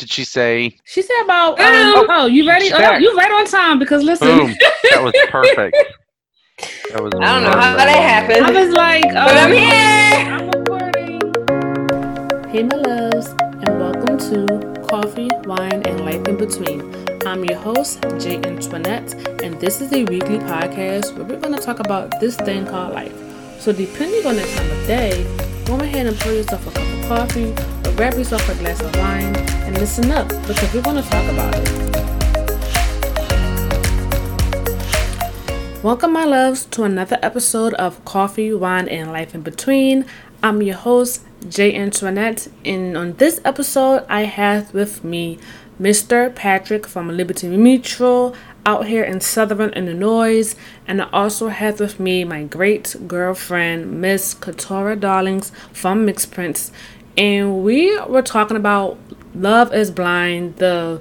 did she say? She said about. Um, oh, you ready? Oh, you right on time because listen. Boom. That was perfect. That was. I don't know how that happened. I was like, um, but I'm here. I'm recording. Hey, my loves, and welcome to Coffee, Wine, and Life in Between. I'm your host, Jay Antoinette, and this is a weekly podcast where we're going to talk about this thing called life. So, depending on the time of day, go ahead and pour yourself a cup of coffee or grab yourself a glass of wine and listen up because we're going to talk about it. Welcome, my loves, to another episode of Coffee, Wine, and Life in Between. I'm your host, Jay Antoinette, and on this episode, I have with me Mr. Patrick from Liberty Mutual out here in Southern Illinois, and I also have with me my great girlfriend, Miss Katora Darlings from Mixed Prince, and we were talking about Love is Blind, the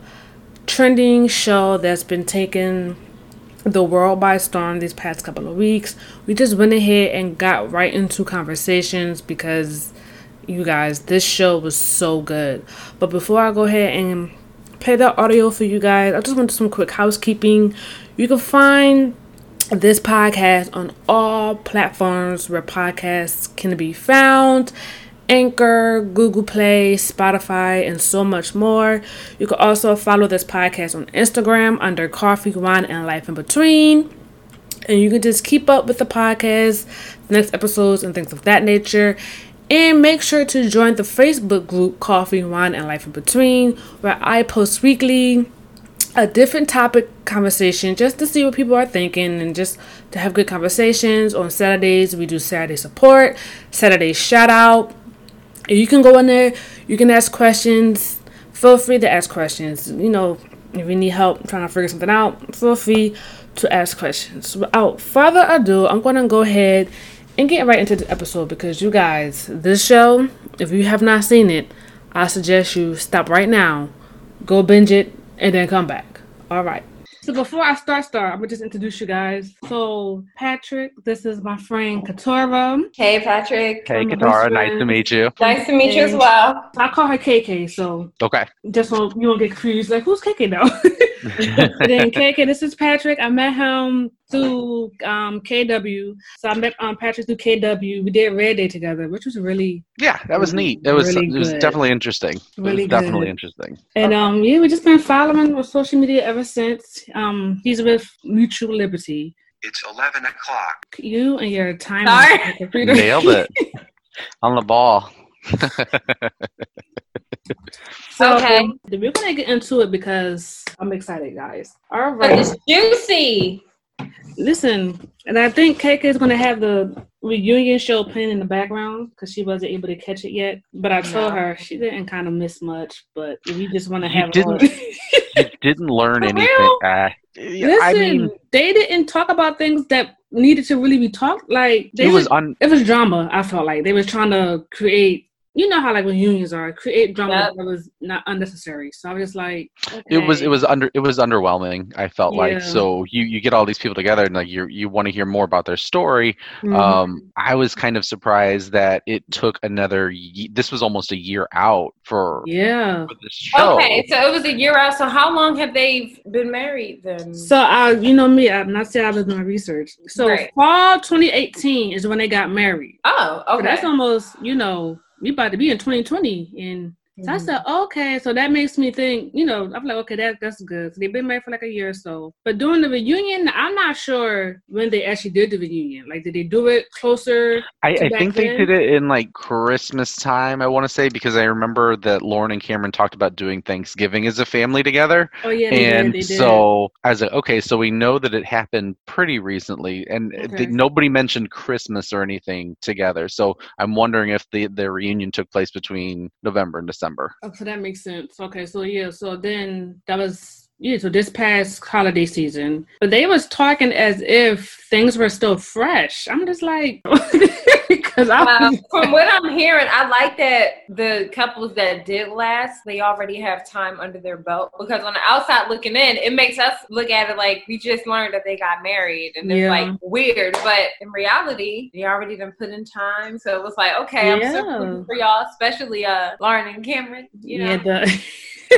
trending show that's been taking the world by storm these past couple of weeks. We just went ahead and got right into conversations because you guys, this show was so good. But before I go ahead and play that audio for you guys, I just want some quick housekeeping. You can find this podcast on all platforms where podcasts can be found. Anchor, Google Play, Spotify, and so much more. You can also follow this podcast on Instagram under Coffee, Wine, and Life in Between. And you can just keep up with the podcast, the next episodes, and things of that nature. And make sure to join the Facebook group Coffee, Wine, and Life in Between, where I post weekly a different topic conversation just to see what people are thinking and just to have good conversations. On Saturdays, we do Saturday support, Saturday shout out you can go in there, you can ask questions. Feel free to ask questions. You know, if you need help trying to figure something out, feel free to ask questions. Without further ado, I'm going to go ahead and get right into the episode because you guys, this show, if you have not seen it, I suggest you stop right now, go binge it, and then come back. All right. So before I start, start, I'm gonna just introduce you guys. So Patrick, this is my friend Katora. Hey Patrick. Hey Katora, nice to meet you. Nice to meet you as well. I call her KK, so okay. Just so you won't get confused, like who's KK now? then KK, this is Patrick. I met him through um, KW. So I met um, Patrick through KW. We did Red Day together, which was really yeah, that was neat. It was really it was definitely interesting. Really definitely good. interesting. And um, yeah, we've just been following with social media ever since. Um, he's with Mutual Liberty. It's eleven o'clock. You and your time. Nailed it on the ball. so okay. we're gonna get into it because I'm excited, guys. All right, it's juicy. Listen, and I think KK is going to have the reunion show playing in the background because she wasn't able to catch it yet. But I told her she didn't kind of miss much. But we just want to have. Didn't, you didn't learn anything. Uh, Listen, I mean, they didn't talk about things that needed to really be talked. Like it was un- it was drama. I felt like they was trying to create you know how like when unions are create drama yep. that was not unnecessary. So I was just like, okay. it was it was under it was underwhelming. I felt yeah. like so you you get all these people together and like you you want to hear more about their story. Mm-hmm. Um, I was kind of surprised that it took another. This was almost a year out for yeah. For this show. Okay, so it was a year out. So how long have they been married then? So uh, you know me, I'm not saying I was doing research. So right. fall 2018 is when they got married. Oh, okay. So that's almost you know we about to be in 2020 and so I mm-hmm. said, okay, so that makes me think, you know, I'm like, okay, that that's good. So they've been married for like a year or so. But doing the reunion, I'm not sure when they actually did the reunion. Like, did they do it closer? I, I think then? they did it in like Christmas time, I want to say, because I remember that Lauren and Cameron talked about doing Thanksgiving as a family together. Oh, yeah. and did, so I was like, okay, so we know that it happened pretty recently. And okay. nobody mentioned Christmas or anything together. So I'm wondering if the, the reunion took place between November and December. December. So that makes sense. Okay, so yeah, so then that was yeah, so this past holiday season, but they was talking as if things were still fresh. I'm just like, because well, from what I'm hearing, I like that the couples that did last, they already have time under their belt. Because on the outside looking in, it makes us look at it like we just learned that they got married, and it's yeah. like weird. But in reality, they already been put in time, so it was like, okay, I'm so for y'all, especially uh Lauren and Cameron. You know. Yeah, the-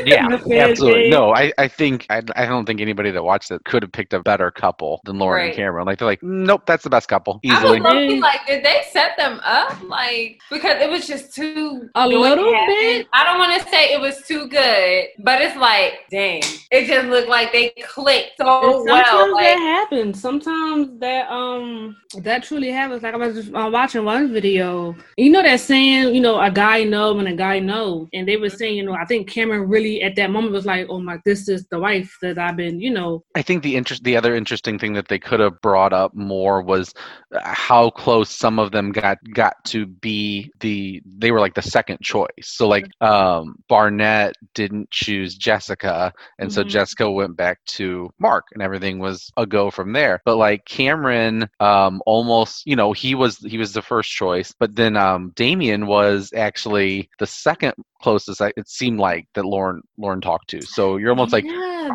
yeah, absolutely. No, I, I think I, I don't think anybody that watched it could have picked a better couple than Lauren right. and Cameron. Like they're like, nope, that's the best couple. Easily. I was like, did they set them up? Like because it was just too a little bit. I don't want to say it was too good, but it's like, dang, it just looked like they clicked so well. Sometimes like, that happens. Sometimes that um that truly happens. Like I was uh, watching one video. You know that saying, you know, a guy know when a guy know, and they were saying, you know, I think Cameron really at that moment was like, oh my, this is the wife that I've been, you know. I think the interest, the other interesting thing that they could have brought up more was how close some of them got got to be the they were like the second choice. So like um Barnett didn't choose Jessica, and mm-hmm. so Jessica went back to Mark, and everything was a go from there. But like Cameron, um, almost you know he was he was the first choice, but then um Damian was actually the second closest it seemed like that Lauren Lauren talked to. So you're almost like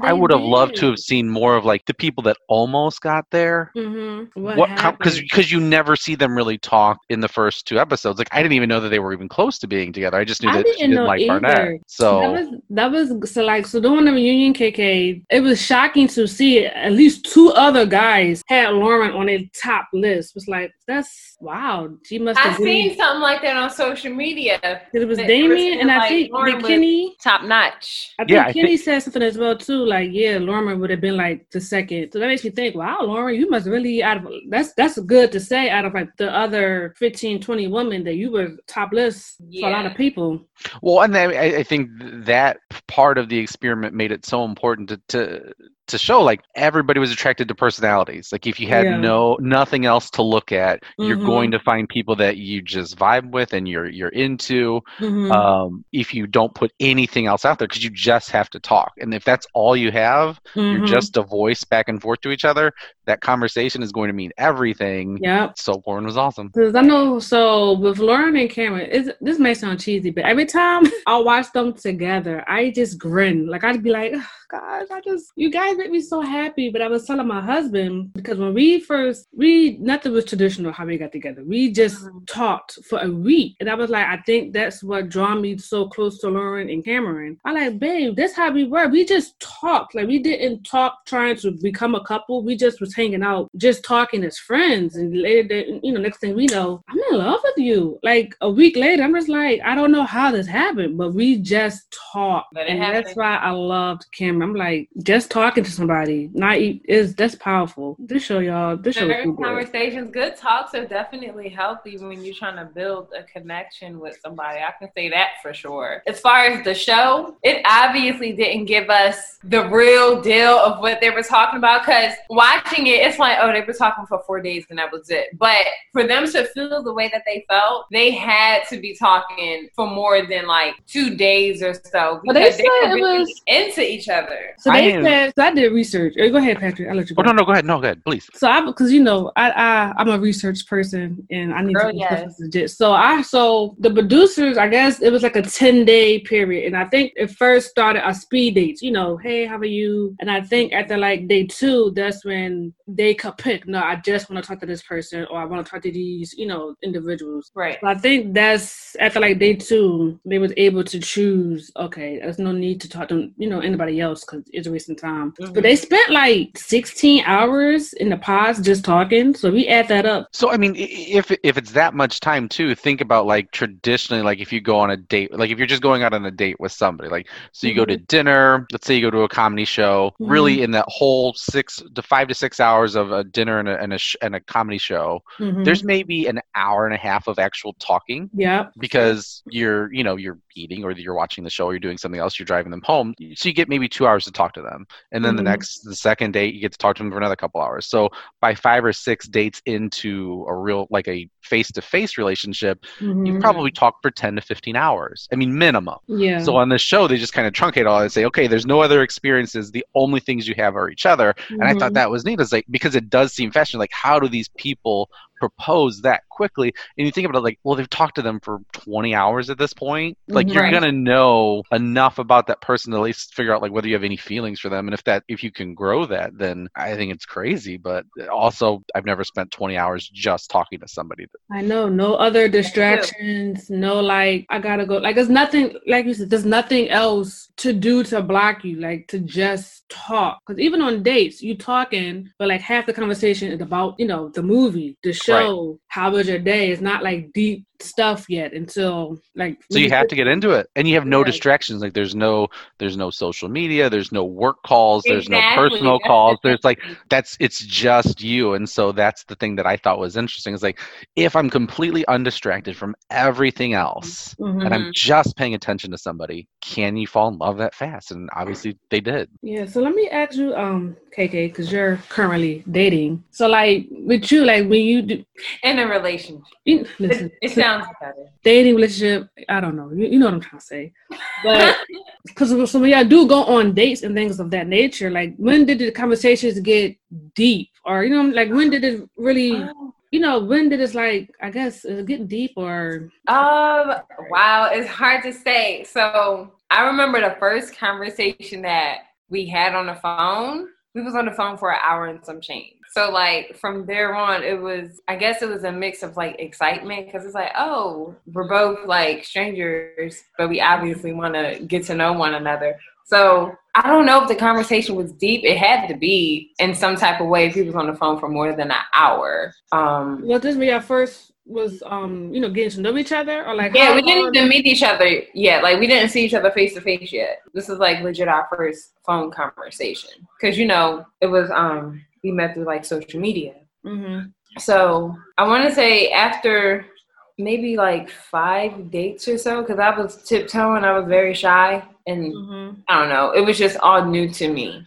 I would have loved to have seen more of like the people that almost got there. Mm-hmm. What because because you never see them really talk in the first two episodes. Like I didn't even know that they were even close to being together. I just knew I that didn't she didn't like either. Barnett. So that was that was so like so doing the reunion KK. It was shocking to see at least two other guys had Lauren on their top list. It was like that's wow. She must. I've seen something like that on social media. It was Damian and I think Lauren Kenny top notch. I think yeah, Kenny I think, said something as well too. Like, yeah, Lauren would have been like the second. So that makes me think, wow, Lauren, you must really out of that's that's good to say out of like the other 15, 20 women that you were top list yeah. for a lot of people. Well, and I, I think that part of the experiment made it so important to, to to show like everybody was attracted to personalities like if you had yeah. no nothing else to look at mm-hmm. you're going to find people that you just vibe with and you're you're into mm-hmm. um, if you don't put anything else out there because you just have to talk and if that's all you have mm-hmm. you're just a voice back and forth to each other that conversation is going to mean everything yeah so lauren was awesome because i know so with lauren and cameron this may sound cheesy but every time i watch them together i just grin like i'd be like oh, gosh i just you guys make me so happy. But I was telling my husband because when we first we nothing was traditional how we got together. We just mm-hmm. talked for a week, and I was like, I think that's what drew me so close to Lauren and Cameron. I like, babe, that's how we were. We just talked. Like we didn't talk trying to become a couple. We just was hanging out, just talking as friends. And later, you know, next thing we know, I'm in love with you. Like a week later, I'm just like, I don't know how this happened, but we just talked, and happened. that's why I loved Cameron. I'm like, just talking to somebody. Not is that's powerful. This show, y'all. This show. conversations, good talks are definitely healthy when you're trying to build a connection with somebody. I can say that for sure. As far as the show, it obviously didn't give us the real deal of what they were talking about. Because watching it, it's like, oh, they were talking for four days and that was it. But for them to feel the way that they felt, they had to be talking for more than like two days or so because they, they were really was... into each other. So they said, so I did research. Go ahead, Patrick. I'll let you go. Oh, no, no, go ahead. No, go ahead, please. So I, because you know, I, I, I'm a research person and I need Girl, to yes. legit. So I, so the producers, I guess it was like a 10 day period. And I think it first started a speed dates, you know, hey, how are you? And I think after like day two, that's when they could pick, no, I just want to talk to this person or I want to talk to these, you know, individuals. Right. So I think that's after like day two, they was able to choose, okay, there's no need to talk to, you know, anybody else because it's a wasting time. Mm-hmm. But they spent like 16 hours in the pods just talking. So we add that up. So I mean, if if it's that much time too, think about like traditionally, like if you go on a date, like if you're just going out on a date with somebody, like so you mm-hmm. go to mm-hmm. dinner. Let's say you go to a comedy show. Mm-hmm. Really, in that whole six to five to six hours of a dinner and a and a, sh- and a comedy show, mm-hmm. there's maybe an hour and a half of actual talking. Yeah. Because you're you know you're eating or you're watching the show or you're doing something else. You're driving them home, so you get maybe two hours to talk to them, and then the mm-hmm. next the second date you get to talk to them for another couple hours. So by five or six dates into a real like a face to face relationship, mm-hmm. you probably talk for ten to fifteen hours. I mean minimum. Yeah. So on the show they just kind of truncate all and say, okay, there's no other experiences. The only things you have are each other. Mm-hmm. And I thought mm-hmm. that was neat. Is like because it does seem fascinating. Like how do these people propose that quickly. And you think about it like, well, they've talked to them for 20 hours at this point. Like you're Right. gonna know enough about that person to at least figure out like whether you have any feelings for them. And if that if you can grow that, then I think it's crazy. But also, I've never spent 20 hours just talking to somebody. that- I know no other distractions, no like I gotta go. Like there's nothing, like you said, there's nothing else to do to block you, like to just talk. Because even on dates, you talking, but like half the conversation is about you know the movie, the show, how was your day? It's not like deep stuff yet until like. So you have to get into it, and you have no Right. distractions. Like there's no there's no social media, there's no work calls, there's no personal calls. There's like that's it's just you, and so that's the thing that I thought was interesting. Is like if I'm completely undistracted from everything else, Mhm. and I'm just paying attention to somebody, can you fall in love that fast? And obviously they did. Yeah, so let me ask you, um, KK, because you're currently dating. So, like, with you, like, when you do, In a relationship. you, listen, It, it sounds better. dating relationship, I don't know, you, you know what I'm trying to say, but because so when y'all do go on dates and things of that nature, like, when did the conversations get deep, or you know, like, when did it really, you know, when did it like, I guess, uh, get deep, or Um, wow, it's hard to say. So I remember the first conversation that we had on the phone. We was on the phone for an hour and some change. So like from there on, it was I guess it was a mix of like excitement because it's like, oh, we're both like strangers, but we obviously want to get to know one another. So I don't know if the conversation was deep. It had to be in some type of way if he was on the phone for more than an hour. Um, was this when y'all first was, um, you know, getting to know each other, or like, Yeah, we didn't even meet each other yet. Like we didn't see each other face to face yet. This is like legit our first phone conversation because you know it was um we met through like social media. Mhm. So I want to say after maybe like five dates or so because I was tiptoeing. I was very shy and Mhm. I don't know. It was just all new to me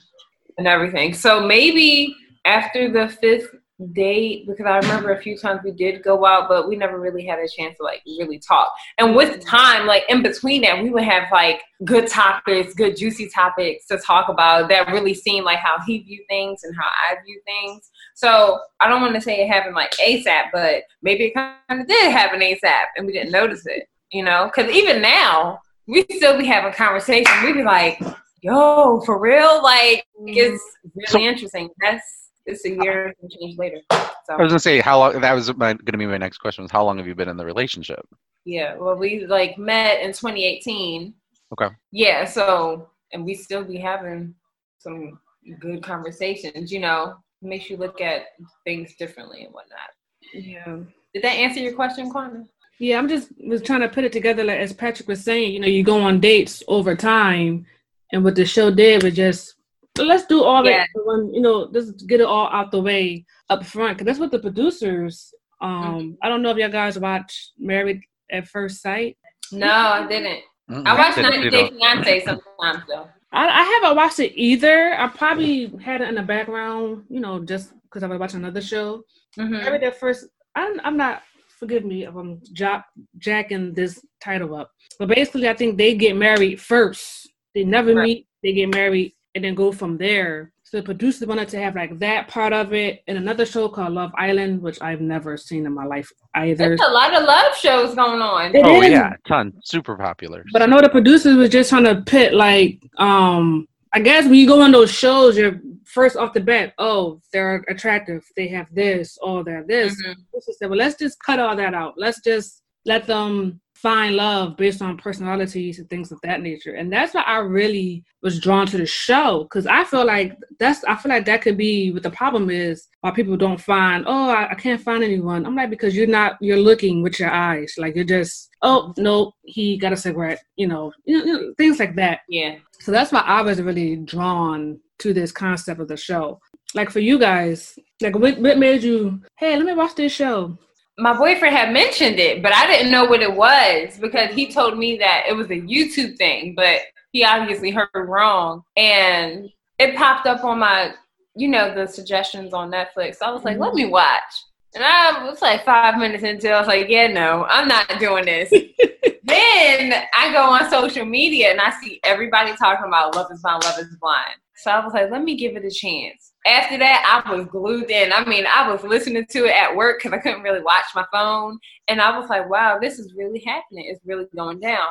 and everything. So maybe after the fifth date, because I remember a few times we did go out, but we never really had a chance to like really talk. And with mm-hmm. time, like in between that, we would have like good topics, good juicy topics to talk about that really seemed like how he viewed things and how I view things. So I don't want to say it happened like ASAP, but maybe it kind of did happen ASAP and we didn't notice it, you know? Because even now, we still be having conversation. We be like, yo, for real? Like, mm-hmm. it's really So- interesting. That's it's a year and change later. I was gonna say how long. That was my, gonna be my next question. Was how long have you been in the relationship? yeah, well, we like met in 2018. Okay. Yeah, so and we still be having some good conversations. You know, makes you look at things differently and whatnot. Yeah. Did that answer your question, Kwame? Yeah, I'm just was trying to put it together like as Patrick was saying, you know, you go on dates over time and what the show did was just let's do all Yeah. that when you know, just get it all out the way up front because that's what the producers um I don't know if y'all guys watch Married at First Sight. No, I didn't. Mm, I watched 90 Day know. Fiance sometimes though. I, I haven't watched it either. I probably had it in the background, you know, just because I was watching another show. Mhm. Married at First, I'm, I'm not. Forgive me if I'm jack, jacking this title up, but basically, I think they get married first. They never Right. meet. They get married and then go from there. So the producers wanted to have like that part of it, and another show called Love Island, which I've never seen in my life either. There's a lot of love shows going on. It Oh is. yeah, ton, super popular. But I know the producers was just trying to pit like um I guess when you go on those shows, you're first off the bat, oh, they're attractive, they have this, oh, they're this. Mhm. Said, well, let's just cut all that out. Let's just let them find love based on personalities and things of that nature. And that's why I really was drawn to the show because I feel like that's I feel like that could be what the problem is why people don't find oh I, I can't find anyone. I'm like because you're not you're looking with your eyes like you're just oh no he got a cigarette you know, you know, you know things like that. Yeah. So that's why I was really drawn to this concept of the show. Like for you guys, like what, what made you? Hey, let me watch this show. My boyfriend had mentioned it, but I didn't know what it was because he told me that it was a YouTube thing, but he obviously heard wrong. And it popped up on my, you know, the suggestions on Netflix. So I was like, let me watch. And I was like five minutes into it, I was like, yeah, no, I'm not doing this. then I go on social media and I see everybody talking about Love is Blind, Love is Blind. So I was like, let me give it a chance. After that, I was glued in. I mean, I was listening to it at work because I couldn't really watch my phone. And I was like, wow, this is really happening. It's really going down.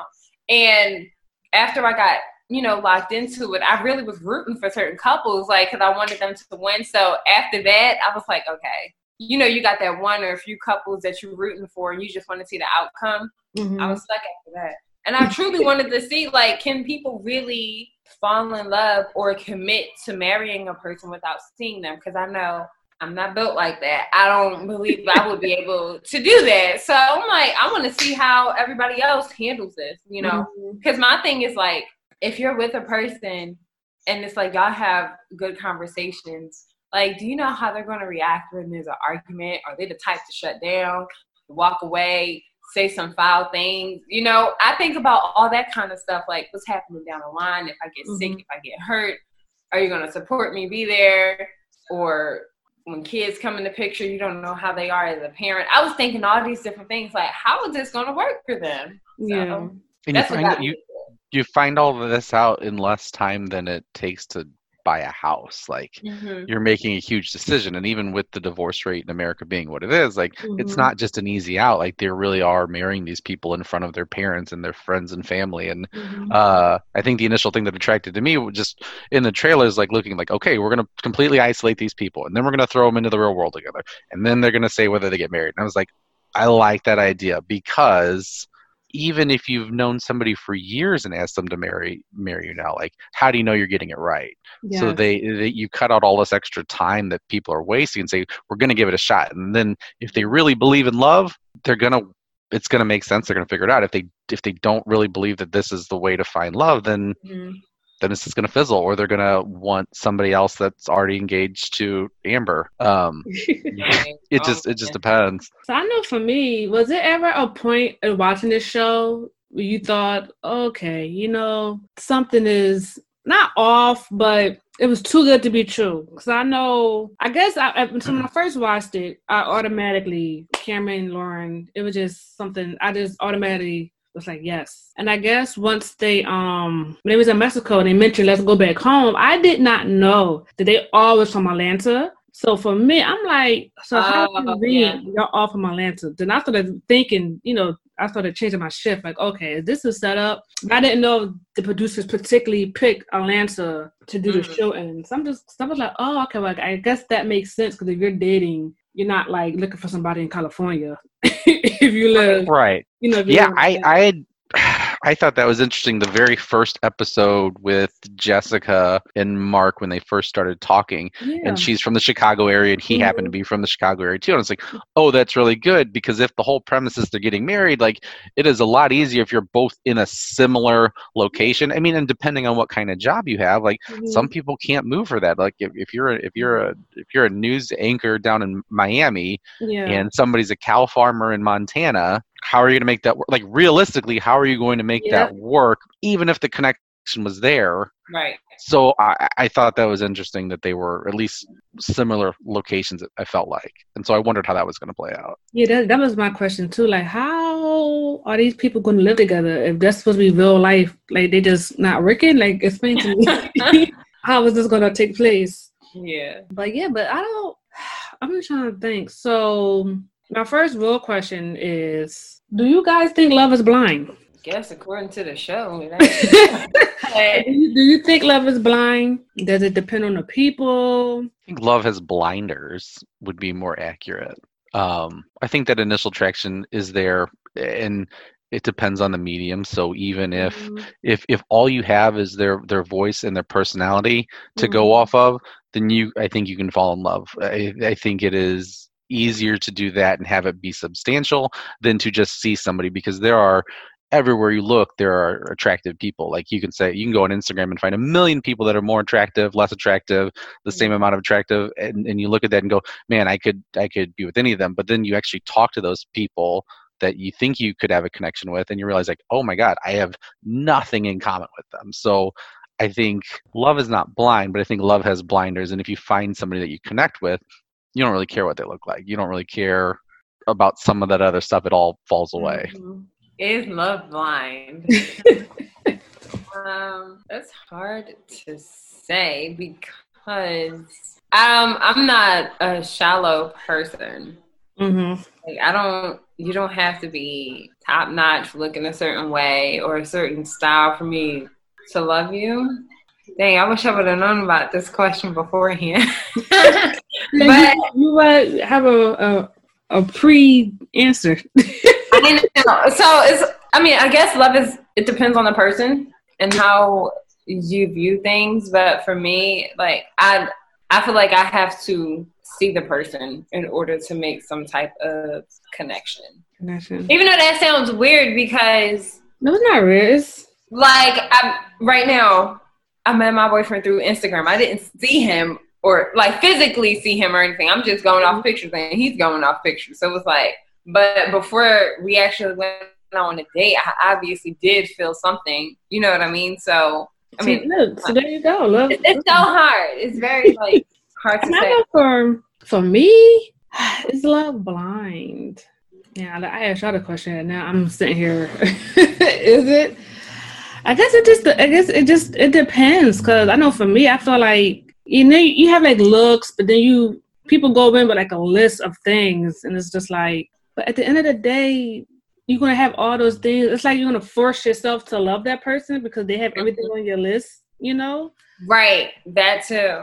And after I got, you know, locked into it, I really was rooting for certain couples, like, because I wanted them to win. So after that, I was like, okay, you know, you got that one or a few couples that you're rooting for and you just want to see the outcome. Mm-hmm. I was stuck after that. And I truly wanted to see, like, can people really fall in love or commit to marrying a person without seeing them because I know I'm not built like that. I don't believe I would be able to do that. So I'm like, I want to see how everybody else handles this, you know? Because mm-hmm. my thing is like, if you're with a person and it's like y'all have good conversations, like, do you know how they're going to react when there's an argument? Are they the type to shut down, walk away? Say some foul things. You know, I think about all that kind of stuff, like what's happening down the line. If I get mm-hmm. sick, if I get hurt, are you going to support me, be there? Or when kids come in the picture, you don't know how they are as a parent. I was thinking all these different things, like how is this going to work for them? So, yeah. And you find, you, you find all of this out in less time than it takes to buy a house like mm-hmm. you're making a huge decision and even with the divorce rate in america being what it is like mm-hmm. it's not just an easy out like they really are marrying these people in front of their parents and their friends and family and mm-hmm. uh, i think the initial thing that attracted to me was just in the trailer is like looking like okay we're going to completely isolate these people and then we're going to throw them into the real world together and then they're going to say whether they get married and i was like i like that idea because even if you've known somebody for years and asked them to marry marry you now like how do you know you're getting it right? Yes. so they, they you cut out all this extra time that people are wasting and say we're going to give it a shot. And then if they really believe in love they're going to it's going to make sense they're going to figure it out. If they if they don't really believe that this is the way to find love then mm-hmm then it's just going to fizzle or they're going to want somebody else that's already engaged to amber um it just it just depends so i know for me was it ever a point in watching this show where you thought okay you know something is not off but it was too good to be true because I know. I guess I, so when I first watched it, I automatically Cameron Lauren. It was just something I just automatically was like, yes. And I guess once they um when they was in Mexico and they mentioned let's go back home, I did not know that they all was from Atlanta. So for me, I'm like, so how uh, can we yeah. you're all from Atlanta? Then I started thinking, you know, I started changing my shift. Like, okay, this is set up. I didn't know the producers particularly picked Atlanta to do mm-hmm. the show, and so I'm just, so I was like, oh, okay, well, I guess that makes sense because if you're dating, you're not like looking for somebody in California. if you live right, you know. yeah, I, I I thought that was interesting. The very first episode with Jessica and Mark when they first started talking, yeah. and she's from the Chicago area, and he mm-hmm. happened to be from the Chicago area too. And it's like, oh, that's really good because if the whole premise is they're getting married, like it is a lot easier if you're both in a similar location. I mean, and depending on what kind of job you have, like mm-hmm. some people can't move for that. Like if, if you're a, if you're a if you're a news anchor down in Miami, yeah. and somebody's a cow farmer in Montana, how are you going to make that work? Like realistically, how are you going to make yeah. that work, even if the connection was there? Right. So I, I thought that was interesting that they were at least similar locations. I felt like, and so I wondered how that was going to play out. Yeah, that, that was my question too. Like, how are these people going to live together if that's supposed to be real life? Like, they just not working. Like, explain to me how is this going to take place? Yeah. But yeah, but I don't. I'm just trying to think. So my first real question is Do you guys think love is blind? Guess according to the show. do, you, do you think love is blind? Does it depend on the people? I think love has blinders, would be more accurate. Um, I think that initial attraction is there and it depends on the medium so even if mm-hmm. if if all you have is their their voice and their personality to mm-hmm. go off of then you i think you can fall in love i, I think it is easier to do that and have it be substantial than to just see somebody because there are everywhere you look there are attractive people. Like you can say you can go on instagram and find a million people that are more attractive less attractive the mm-hmm. same amount of attractive and, and you look at that and go man i could i could be with any of them. But then you actually talk to those people that you think you could have a connection with and you realize like oh my god i have nothing in common with them. So i think love is not blind but i think love has blinders and if you find somebody that you connect with you don't really care what they look like. You don't really care about some of that other stuff. It all falls away. Mm-hmm. Is love blind? um, that's hard to say because Cause um, I'm not a shallow person. Mm-hmm. Like, I don't. You don't have to be top notch, looking a certain way or a certain style for me to love you. Dang, I wish I would have known about this question beforehand. but you, you would have a a, a pre answer. I know. So it's. I mean, I guess love is. It depends on the person and how you view things. But for me, like I, I feel like I have to see the person in order to make some type of connection. Connection. Even though that sounds weird because no, it's not weird. It's like I'm right now. I met my boyfriend through Instagram. I didn't see him or like physically see him or anything. I'm just going off mm-hmm. pictures and he's going off pictures. So it was like, but before we actually went on a date, I obviously did feel something. You know what I mean? So I mean, look, so there you go. Love. It's so mm-hmm. hard. It's very like hard to say. For for me, it's love blind. Yeah, I asked y'all the question, and now I'm sitting here. Is it? I guess it just. I guess it just. It depends, cause I know for me, I feel like you know you have like looks, but then you people go in with like a list of things, and it's just like. But at the end of the day, you're gonna have all those things. It's like you're gonna force yourself to love that person because they have everything on your list. You know? Right. That too.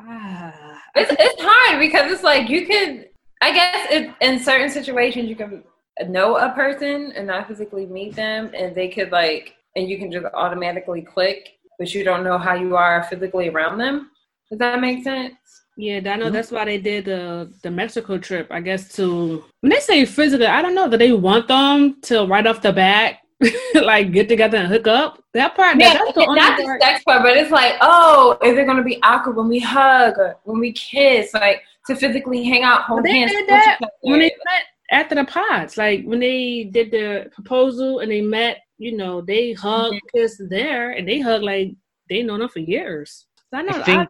Ah, it's it's hard because it's like you can. I guess it, in certain situations you can know a person and not physically meet them, and they could like, and you can just automatically click, but you don't know how you are physically around them. Does that make sense? Yeah, I know mm-hmm. that's why they did the the Mexico trip. I guess to when they say physical, I don't know that they want them to right off the bat like get together and hook up. That part, yeah, that's the not the sex part, but it's like, oh, is it gonna be awkward when we hug or when we kiss, like to physically hang out, hold they hands? Did that when they met after the pods, like when they did the proposal and they met, you know, they hugged, mm-hmm. kissed there, and they hugged like they known them for years. So I know. I think I,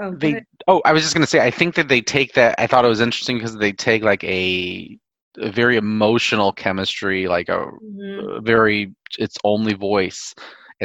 oh, they. Oh, I was just gonna say. I think that they take that. I thought it was interesting because they take like a a very emotional chemistry, like a, mm-hmm. a, very its only voice,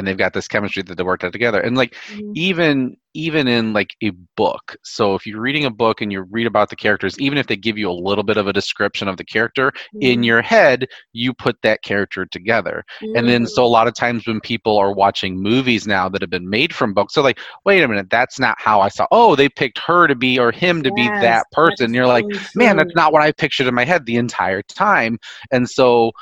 and they've got this chemistry that they worked out together. And like mm-hmm. even even in like a book. So if you're reading a book and you read about the characters, even if they give you a little bit of a description of the character, mm-hmm. in your head, you put that character together. Mm-hmm. And then so a lot of times when people are watching movies now that have been made from books, so like, wait a minute, that's not how I saw. Oh, they picked her to be or him to yes, be that person. And you're like, man, that's not what I pictured in my head the entire time. And so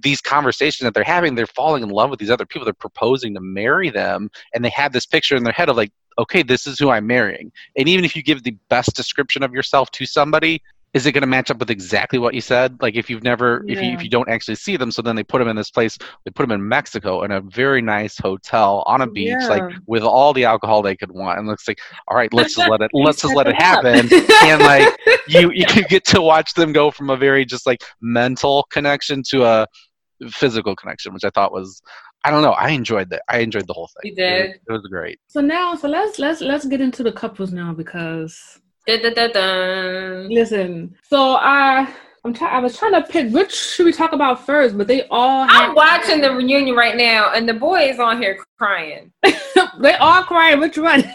these conversations that they're having, they're falling in love with these other people. They're proposing to marry them, and they have this picture in their head of like, okay, this is who I'm marrying. And even if you give the best description of yourself to somebody, is it going to match up with exactly what you said? Like if you've never, yeah. if you if you don't actually see them, so then they put them in this place. They put them in Mexico in a very nice hotel on a beach, yeah. like with all the alcohol they could want. And looks like, all right, let's just let it, let's just let it happen. and like you, you get to watch them go from a very just like mental connection to a physical connection, which I thought was I don't know. I enjoyed that. I enjoyed the whole thing. You did. It was, it was great. So now, so let's let's let's get into the couples now because. Da, da, da. Listen, so I I'm trying. I was trying to pick which should we talk about first, but they all. I'm watching the reunion right now, and the boy is on here crying. they all crying. Which one?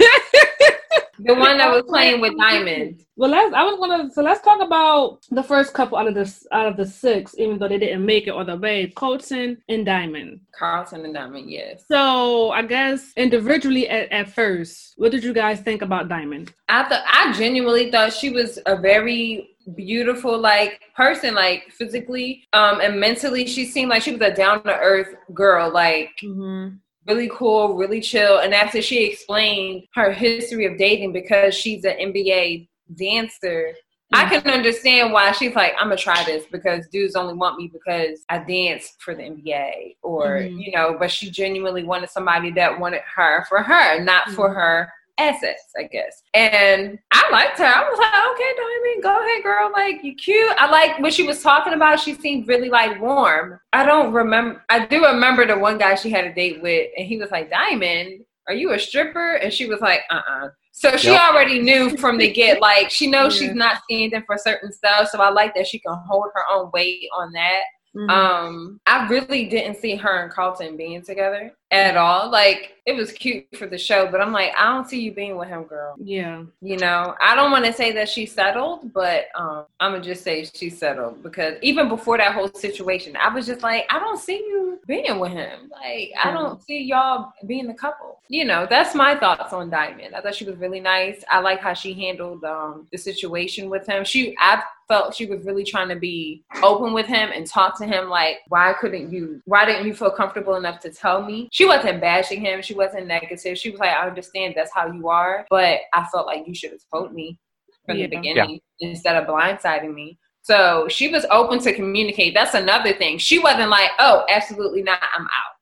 The one that was playing with Diamond. Well, let's. I was gonna. So let's talk about the first couple out of this out of the six, even though they didn't make it all the way. Colton and Diamond. Carlton and Diamond, yes. So I guess individually at, at first, what did you guys think about Diamond? I thought I genuinely thought she was a very beautiful like person like physically um and mentally she seemed like she was a down to earth girl like mm-hmm really cool, really chill. And after she explained her history of dating because she's an NBA dancer, I can understand why she's like, I'm gonna try this because dudes only want me because I dance for the NBA, or mm-hmm. you know. But she genuinely wanted somebody that wanted her for her, not mm-hmm. for her assets, I guess. And I liked her. I was like, okay, don't Diamond, go ahead, girl. Like, you cute. I like what she was talking about. She seemed really like warm. I don't remember. I do remember the one guy she had a date with, and he was like, Diamond, are you a stripper? And she was like, uh uh-uh. uh So she yep. already knew from the get, like, she knows yeah. she's not standing for certain stuff. So I like that she can hold her own weight on that. Mm-hmm. Um, I really didn't see her and Carlton being together. at all. Like it was cute for the show, but I'm like, I don't see you being with him, girl. Yeah. You know, I don't want to say that she settled, but um, I'm gonna just say she settled because even before that whole situation, I was just like, I don't see you being with him. Like, I don't see y'all being a couple. You know, that's my thoughts on Diamond. I thought she was really nice. I like how she handled um, the situation with him. She, I felt she was really trying to be open with him and talk to him like why couldn't you why didn't you feel comfortable enough to tell me? She wasn't bashing him. She wasn't negative. She was like i understand that's how you are but i felt like you should have told me from yeah. the beginning yeah. instead of blindsiding me. So she was open to communicate. That's another thing. She wasn't like oh absolutely not. I'm out.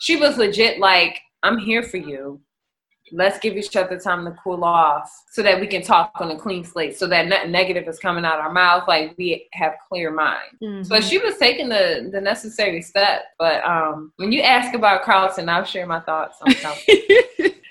She was legit like i'm here for you let's give each other time to cool off so that we can talk on a clean slate so that nothing negative is coming out of our mouth like we have clear mind mm-hmm. so she was taking the the necessary step but um when you ask about carlton i'll share my thoughts on carlton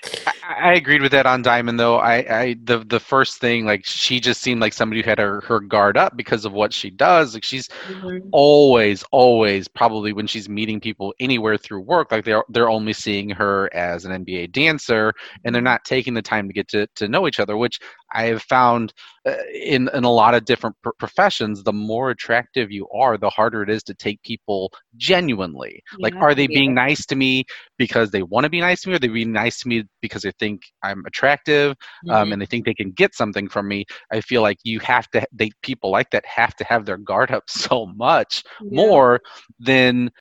I, I agreed with that on Diamond though. I, I the the first thing like she just seemed like somebody who had her, her guard up because of what she does. Like she's mm-hmm. always, always probably when she's meeting people anywhere through work, like they're they're only seeing her as an NBA dancer and they're not taking the time to get to, to know each other, which I have found uh, in in a lot of different pr- professions, the more attractive you are, the harder it is to take people genuinely. Yeah, like, are they being nice to me because they want to be nice to me, or they being nice to me because they think I'm attractive um, mm-hmm. um, and they think they can get something from me? I feel like you have to. They people like that have to have their guard up so much yeah. more than.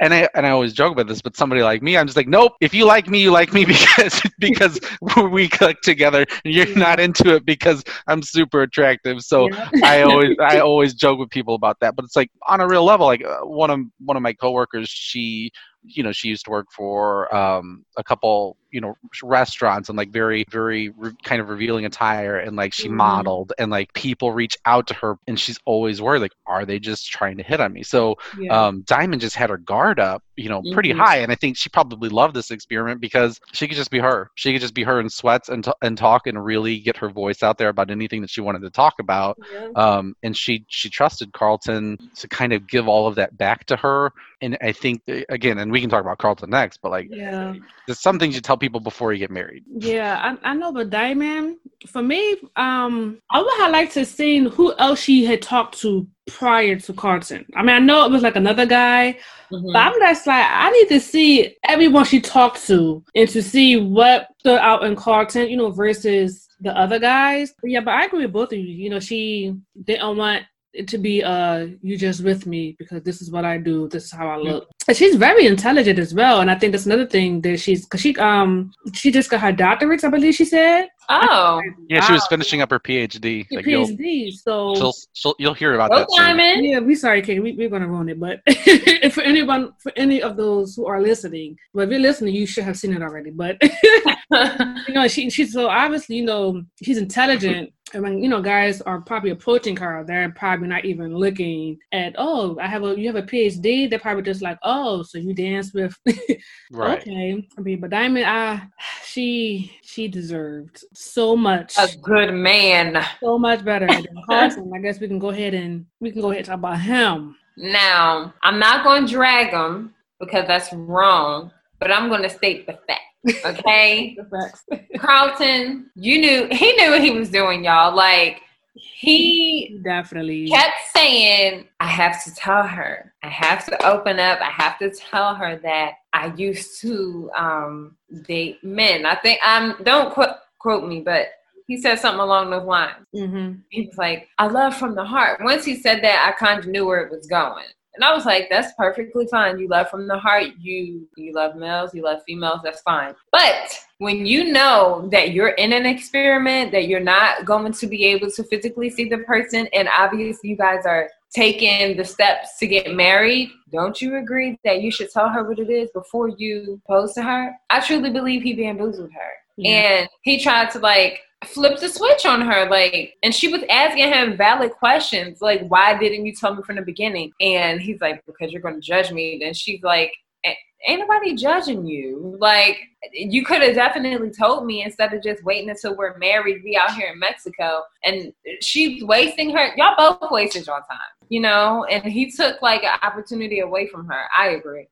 And I and I always joke about this, but somebody like me, I'm just like, nope. If you like me, you like me because because we click together, and you're not into it because I'm super attractive. So yeah. I always I always joke with people about that. But it's like on a real level, like uh, one of one of my coworkers, she you know she used to work for um, a couple you know restaurants and like very very re- kind of revealing attire and like she mm-hmm. modeled and like people reach out to her and she's always worried like are they just trying to hit on me so yeah. um, diamond just had her guard up you know pretty mm-hmm. high and i think she probably loved this experiment because she could just be her she could just be her in sweats and, t- and talk and really get her voice out there about anything that she wanted to talk about yeah. um, and she she trusted carlton to kind of give all of that back to her and i think again and we can talk about carlton next but like yeah. there's some things you tell people before you get married yeah i, I know but diamond for me um i would have liked to seen who else she had talked to prior to Carlton. I mean, I know it was like another guy, mm-hmm. but I'm just like, I need to see everyone she talked to and to see what stood out in Carlton, you know, versus the other guys. Yeah, but I agree with both of you. You know, she didn't want to be uh you just with me because this is what I do, this is how I look. And she's very intelligent as well, and I think that's another thing that she's because she um she just got her doctorate, I believe she said. Oh, yeah, she was finishing up her PhD. Like PhD, so she'll, she'll, you'll hear about that. Soon. Yeah, we sorry, Kate, we, we're gonna ruin it, but for anyone, for any of those who are listening, but if you're listening, you should have seen it already. But you know, she she's so obviously, you know, she's intelligent and mean, you know guys are probably approaching her, they're probably not even looking at oh, I have a you have a PhD. They're probably just like oh, so you dance with right. okay. I mean, but Diamond, I she she deserved so much. A good man. So much better than Carlton. I guess we can go ahead and we can go ahead and talk about him. Now, I'm not going to drag him because that's wrong, but I'm going to state the fact. Okay. Carlton, you knew he knew what he was doing, y'all. Like he definitely kept saying, I have to tell her. I have to open up. I have to tell her that I used to um, date men. I think I'm um, don't quote quote me, but he said something along those lines. Mm-hmm. He was like, I love from the heart. Once he said that, I kind of knew where it was going. And I was like, that's perfectly fine. You love from the heart. You you love males, you love females, that's fine. But when you know that you're in an experiment, that you're not going to be able to physically see the person, and obviously you guys are taking the steps to get married, don't you agree that you should tell her what it is before you pose to her? I truly believe he bamboozled her. Yeah. And he tried to like flipped the switch on her like and she was asking him valid questions like why didn't you tell me from the beginning? And he's like because you're going to judge me. And she's like ain't nobody judging you. Like you could have definitely told me instead of just waiting until we're married be out here in mexico. And she's wasting her y'all both wasted your time you know? And he took like an opportunity away from her. I agree.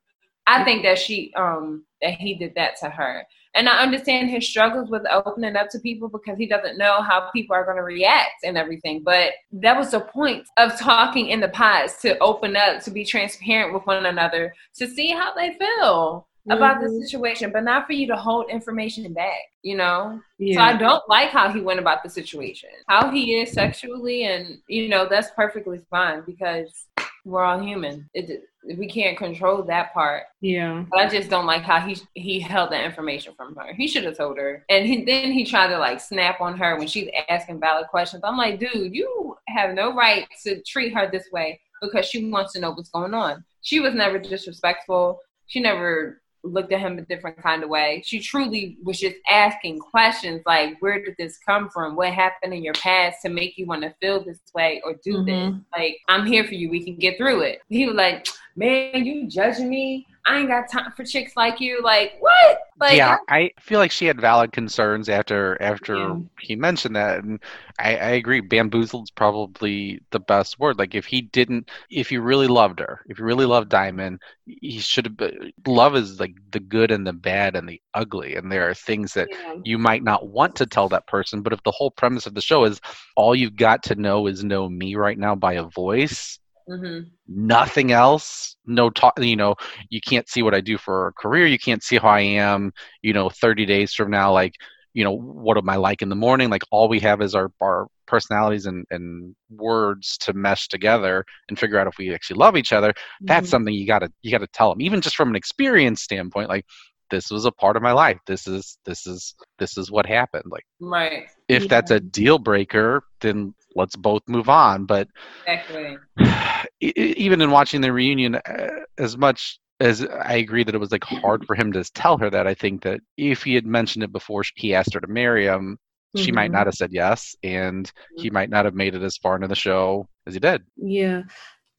I think that she um that he did that to her. And I understand his struggles with opening up to people because he doesn't know how people are going to react and everything. But that was the point of talking in the pods to open up, to be transparent with one another, to see how they feel about mm-hmm. the situation, but not for you to hold information back, you know? Yeah. So I don't like how he went about the situation. How he is sexually and you know, that's perfectly fine because we're all human. It, we can't control that part. Yeah. But I just don't like how he he held the information from her. He should have told her. And he, then he tried to like snap on her when she's asking valid questions. I'm like, dude, you have no right to treat her this way because she wants to know what's going on. She was never disrespectful. She never looked at him a different kind of way. She truly was just asking questions like, where did this come from? What happened in your past to make you want to feel this way or do mm-hmm. this? Like, I'm here for you. We can get through it. He was like, man, you judging me? I ain't got time for chicks like you. Like what? Like yeah, I feel like she had valid concerns after after yeah. he mentioned that, and I, I agree. Bamboozled's probably the best word. Like if he didn't, if you really loved her, if you really loved Diamond, he should have. Love is like the good and the bad and the ugly, and there are things that yeah. you might not want to tell that person. But if the whole premise of the show is all you've got to know is know me right now by a voice, Mm-hmm. Nothing else. No talk. You know, you can't see what I do for a career. You can't see how I am. You know, 30 days from now, like, you know, what am I like in the morning? Like, all we have is our our personalities and and words to mesh together and figure out if we actually love each other. Mm-hmm. That's something you gotta you gotta tell them, even just from an experience standpoint. Like, this was a part of my life. This is this is this is what happened. Like, right. If yeah. that's a deal breaker, then let's both move on. But exactly. even in watching the reunion, uh, as much as I agree that it was like hard for him to tell her that, I think that if he had mentioned it before he asked her to marry him, mm-hmm. she might mm-hmm. not have said yes, and he might not have made it as far into the show as he did. Yeah.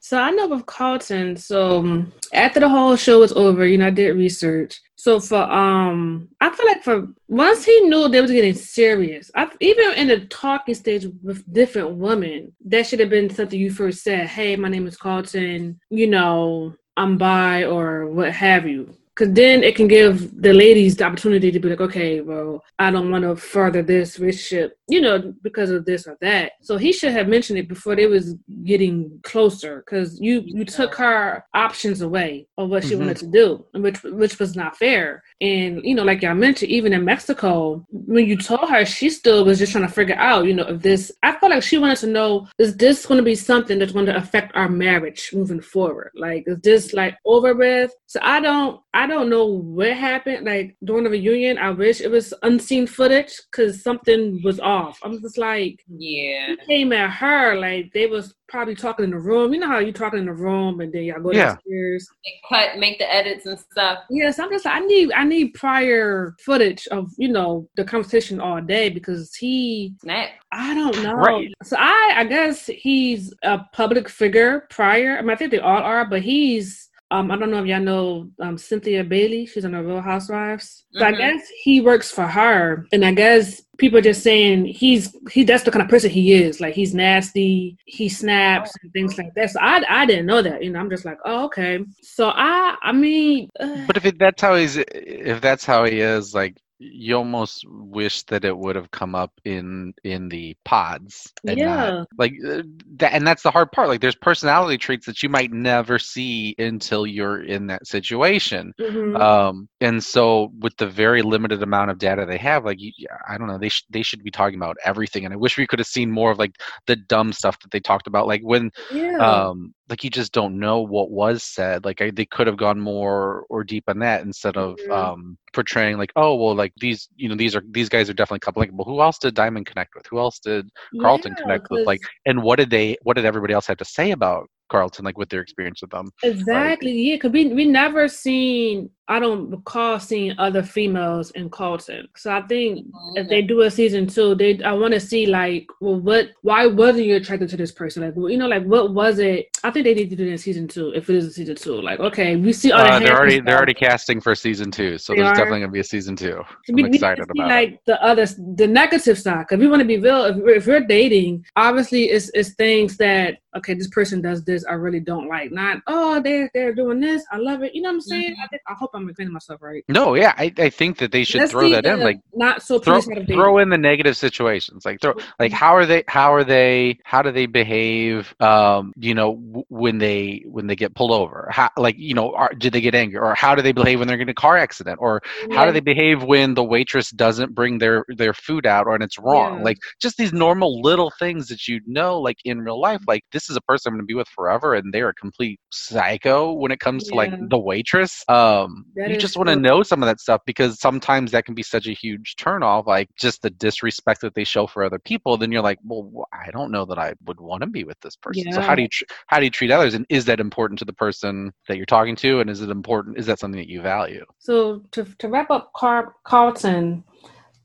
So I know with Carlton, so um, after the whole show was over, you know, I did research. So for um I feel like for once he knew they was getting serious, I even in the talking stage with different women, that should have been something you first said, Hey, my name is Carlton, you know, I'm bi or what have you. Because then it can give the ladies the opportunity to be like, okay, well, I don't want to further this relationship, you know, because of this or that. So he should have mentioned it before they was getting closer, because you you took her options away of what she mm-hmm. wanted to do, which which was not fair. And you know, like y'all mentioned, even in Mexico, when you told her, she still was just trying to figure out, you know, if this. I felt like she wanted to know, is this going to be something that's going to affect our marriage moving forward? Like, is this like over with? So I don't. I I don't know what happened. Like during the reunion, I wish it was unseen footage because something was off. I'm just like, yeah. He came at her like they was probably talking in the room. You know how you talking in the room and then y'all go yeah. downstairs, cut, make the edits and stuff. Yes, I'm just like, I need I need prior footage of you know the conversation all day because he. Snap. I don't know. Right. So I I guess he's a public figure prior. I mean I think they all are, but he's um, I don't know if y'all know um, Cynthia Bailey. She's on the Real Housewives. So mm-hmm. I guess he works for her, and I guess people are just saying he's he. That's the kind of person he is. Like he's nasty. He snaps and things like that. So I I didn't know that. You know, I'm just like, oh okay. So I I mean. Uh, but if it, that's how he's, if that's how he is, like you almost wish that it would have come up in in the pods yeah not, like uh, that and that's the hard part like there's personality traits that you might never see until you're in that situation mm-hmm. um and so with the very limited amount of data they have like i don't know they sh- they should be talking about everything and i wish we could have seen more of like the dumb stuff that they talked about like when yeah. um like you just don't know what was said like I, they could have gone more or deep on that instead of mm-hmm. um portraying like oh well like these you know these are these guys are definitely coupling. But who else did diamond connect with? Who else did carlton yeah, connect with? Like and what did they what did everybody else have to say about Carlton, like with their experience with them. Exactly, like, yeah, because we we never seen. I don't recall seeing other females in Carlton. So I think mm-hmm. if they do a season two, they I want to see like, well, what? Why wasn't you attracted to this person? Like, well, you know, like what was it? I think they need to do it in season two if it is a season two. Like, okay, we see. Uh, they're already they're already casting for season two, so they there's are. definitely gonna be a season two. I'm we, excited we about like the other the negative side because we want to be real. If, if we're dating, obviously it's it's things that okay, this person does this, I really don't like. Not, oh, they're they're doing this, I love it. You know what I'm saying? Mm-hmm. I, think, I hope I'm explaining myself right. No, yeah, I, I think that they should Let's throw that in, like not so throw, throw in the negative situations, like throw like mm-hmm. how are they how are they how do they behave? Um, you know, w- when they when they get pulled over, how like you know, are, did they get angry, or how do they behave when they're in a car accident, or yeah. how do they behave when the waitress doesn't bring their their food out, or and it's wrong? Yeah. Like just these normal little things that you know, like in real life, like this is a person I'm going to be with forever, and they're a complete psycho when it comes to like the waitress. Um, that you just want to know some of that stuff because sometimes that can be such a huge turnoff, like just the disrespect that they show for other people. Then you're like, well, I don't know that I would want to be with this person. Yeah. So how do you tr- how do you treat others, and is that important to the person that you're talking to, and is it important? Is that something that you value? So to to wrap up, Car- Carlton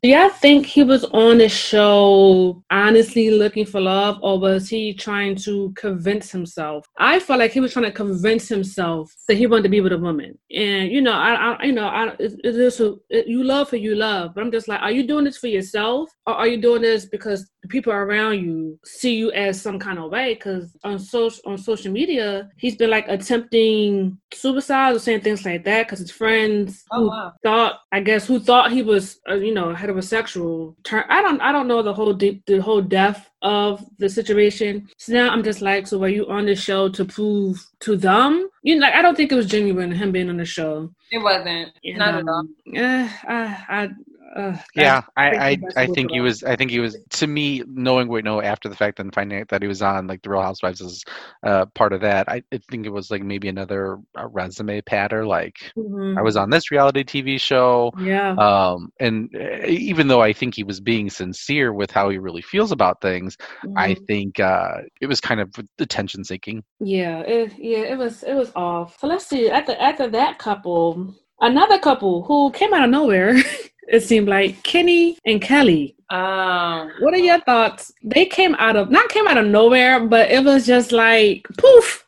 do y'all think he was on the show honestly looking for love, or was he trying to convince himself? I felt like he was trying to convince himself that he wanted to be with a woman. And you know, I, I you know, I, it, you love who you love, but I'm just like, are you doing this for yourself, or are you doing this because the people around you see you as some kind of way? Because on social on social media, he's been like attempting suicide or saying things like that because his friends oh, who wow. thought, I guess, who thought he was, uh, you know, heterosexual. Turn. I don't. I don't know the whole deep, the whole depth of the situation. So now I'm just like, so were you on the show to prove to them? You know, like I don't think it was genuine him being on the show. It wasn't. Not at all. Yeah, I, I uh, yeah, I I, I think he was. I think he was. To me, knowing what know after the fact and finding out that he was on like the Real Housewives is uh, part of that. I, I think it was like maybe another resume patter. Like mm-hmm. I was on this reality TV show. Yeah. Um, and uh, even though I think he was being sincere with how he really feels about things, mm-hmm. I think uh, it was kind of attention seeking. Yeah. It, yeah. It was. It was off. So let's see. After after that couple, another couple who came out of nowhere. it seemed like Kenny and Kelly. Um, what are your thoughts? They came out of not came out of nowhere, but it was just like poof.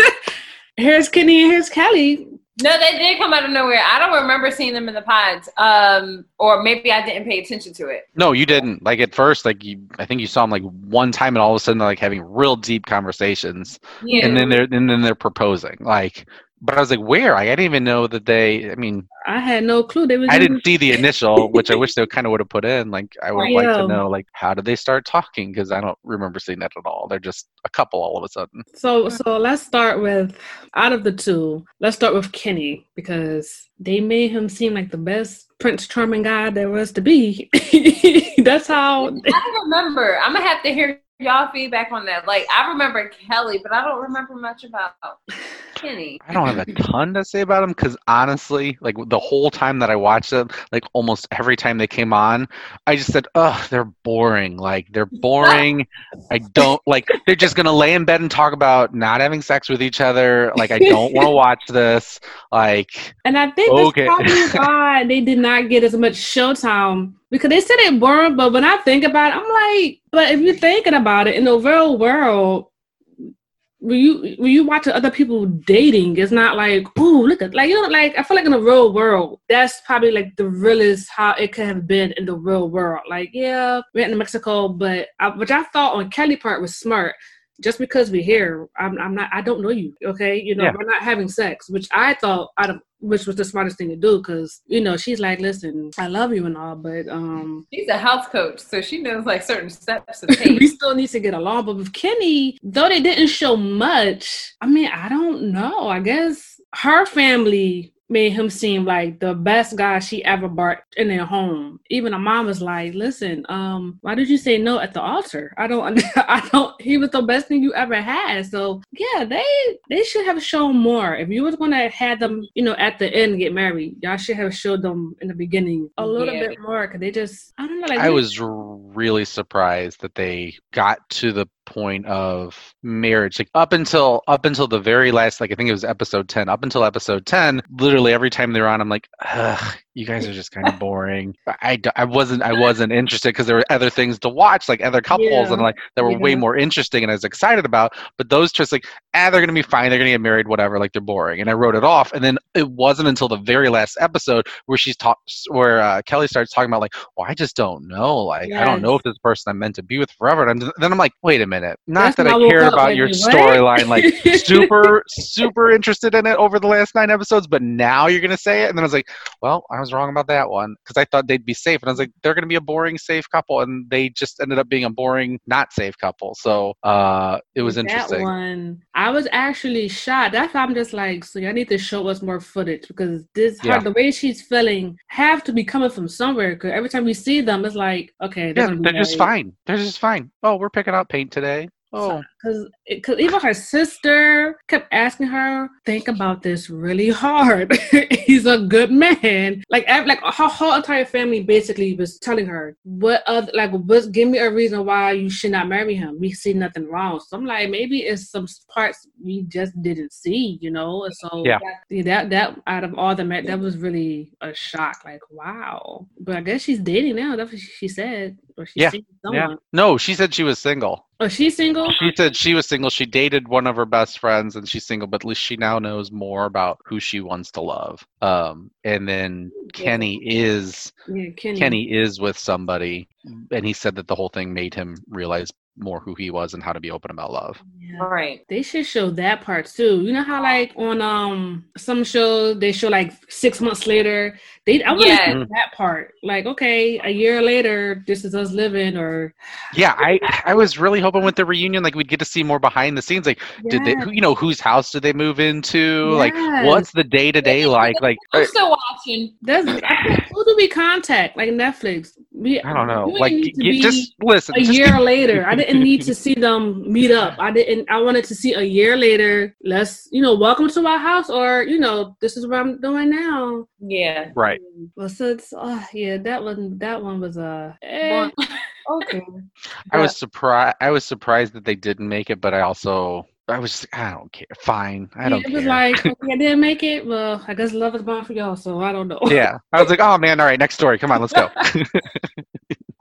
here's Kenny and here's Kelly. No, they did come out of nowhere. I don't remember seeing them in the pods, um, or maybe I didn't pay attention to it. No, you didn't. Like at first, like you, I think you saw them like one time, and all of a sudden they're like having real deep conversations, yeah. and then they're and then they're proposing. Like but I was like, where? I didn't even know that they. I mean, I had no clue they was. I didn't see the initial, which I wish they kind of would have put in. Like, I would like to know, like, how did they start talking? Because I don't remember seeing that at all. They're just a couple all of a sudden. So, so let's start with out of the two. Let's start with Kenny because they made him seem like the best Prince Charming guy there was to be. That's how. I don't remember. I'm gonna have to hear y'all feedback on that. Like I remember Kelly, but I don't remember much about Kenny. I don't have a ton to say about him because honestly, like the whole time that I watched them, like almost every time they came on, I just said, "Ugh, they're boring. Like they're boring. I don't like. They're just gonna lay in bed and talk about not having sex with each other. Like I don't want to watch this. Like." And I think okay. that's probably why they did not get as much showtime because they said it boring, but when I think about it, I'm like, but if you're thinking about it in the real world, when you when you watch other people dating, it's not like, oh, look at like you know, like I feel like in the real world, that's probably like the realest how it could have been in the real world. Like, yeah, we went to Mexico, but I, which I thought on Kelly part was smart just because we're here, I'm, I'm not, I don't know you. Okay. You know, yeah. we're not having sex, which I thought out of, which was the smartest thing to do. Cause, you know, she's like, listen, I love you and all, but, um, she's a health coach. So she knows like certain steps to take. we still need to get along. But with Kenny, though they didn't show much, I mean, I don't know. I guess her family made him seem like the best guy she ever brought in their home. Even her mom was like, "Listen, um, why did you say no at the altar? I don't, I don't. He was the best thing you ever had. So yeah, they they should have shown more. If you was gonna have them, you know, at the end get married, y'all should have showed them in the beginning a little yeah. bit more. Cause they just, I don't know. Like I was really surprised that they got to the point of marriage like up until up until the very last like i think it was episode 10 up until episode 10 literally every time they're on i'm like you guys are just kind of boring. I, I wasn't I wasn't interested because there were other things to watch, like other couples, Yeah. and like that were way more interesting, and I was excited about. But those just like ah, they're gonna be fine. They're gonna get married, whatever. Like they're boring, and I wrote it off. And then it wasn't until the very last episode where she's taught where uh, Kelly starts talking about like, well, I just don't know. Like I don't know if this person I'm meant to be with forever. And I'm, then I'm like, wait a minute. Not That's that I I woke care about your storyline, like super super interested in it over the last nine episodes, but now you're gonna say it. And then I was like, well, I was wrong about that one because I thought they'd be safe, and I was like, they're gonna be a boring safe couple, and they just ended up being a boring not safe couple. So uh, it was That interesting. one, I was actually shocked. That's why I'm just like, so y'all need to show us more footage because this, her, the way she's feeling, have to be coming from somewhere. Because every time we see them, it's like, okay, they're, Yeah, they're just fine. They're just fine. Oh, we're picking out paint today. Oh, Because because even her sister kept asking her, think about this really hard. He's a good man. Like like her whole entire family basically was telling her, what other like what give me a reason why you should not marry him. We see nothing wrong. So I'm like, maybe it's some parts we just didn't see, you know. And so Yeah. that that, that out of all the men, that was really a shock. Like wow. But I guess she's dating now. That's what she said. Or she's Yeah. yeah. No, she said she was single. Oh, she's single. She said she was single. She dated one of her best friends, and she's single. But at least she now knows more about who she wants to love. Um, and then Kenny is Yeah, Kenny. Kenny is with somebody, and he said that the whole thing made him realize more who he was and how to be open about love. Yeah. All right. They should show that part too. You know how like on um some shows they show like six months later. They I want to Yeah. see that part. Like okay, a year later, this is us living. Or Yeah, I I was really hoping with the reunion, like we'd get to see more behind the scenes. Like, did they, who, you know, whose house did they move into? Like, what's the day to day like? Like, I'm still watching. That's who do we contact? Like Netflix. We I don't know. we Like, need g- to g- be just listen. a just- year later. I didn't need to see them meet up. I didn't. I wanted to see a year later. Let's you know, welcome to our house, or you know, this is what I'm doing now. Yeah. right. Well, so it's oh yeah, that one that one was uh, eh, okay. I was surprised. I was surprised that they didn't make it, but I also I was just, I don't care. Fine, I don't yeah, it was care. like okay, I didn't make it. Well, I guess love is bound for y'all, so I don't know. yeah, I was like, oh man, all right, next story. Come on, let's go.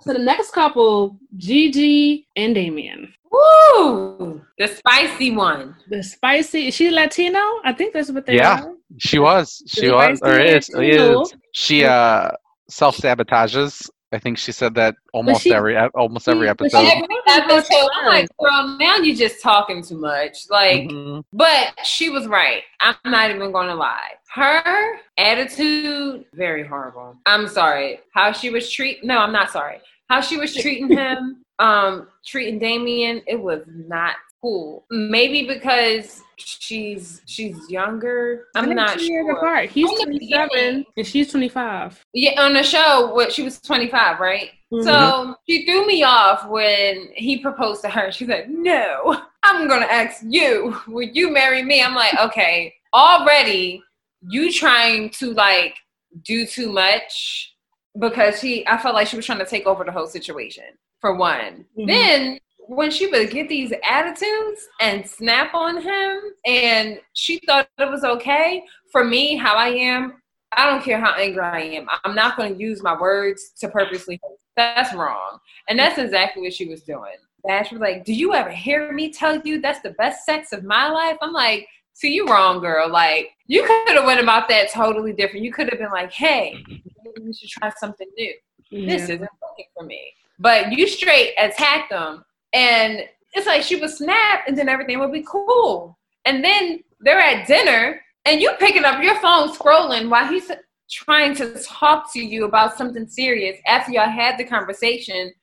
So the next couple, Gigi and Damian. Woo! The spicy one. The spicy. Is she Latino? I think that's what they Yeah. are. she was. She The was. Or is. Is. She uh self sabotages. I think she said that almost she- every almost every episode. she- Every episode, I'm like, girl, now you're just talking too much. Like, Mhm. but she was right. I'm not even going to lie. Her attitude, very horrible. I'm sorry. How she was treat. No, I'm not sorry. How she was treating him, um, treating Damian, it was not cool. Maybe because she's she's younger. I'm not years sure. apart. He's From 27 and she's 25. Yeah, on the show, what she was 25, right? So she threw me off when he proposed to her. She's like, "No, I'm gonna ask you. Would you marry me?" I'm like, "Okay." Already, you trying to like do too much because she. I felt like she was trying to take over the whole situation. For one, Mhm. then when she would get these attitudes and snap on him, and she thought it was okay. For me, how I am, I don't care how angry I am. I'm not going to use my words to purposely. That's wrong. And that's exactly what she was doing. Dash was like, Do you ever hear me tell you that's the best sex of my life? I'm like, See, you wrong, girl. Like, you could have went about that totally different. You could have been like, Hey, mm-hmm. maybe we should try something new. This isn't working for me. But you straight attacked them. And it's like she would snap and then everything would be cool. And then they're at dinner and you picking up your phone scrolling while he's trying to talk to you about something serious after y'all had the conversation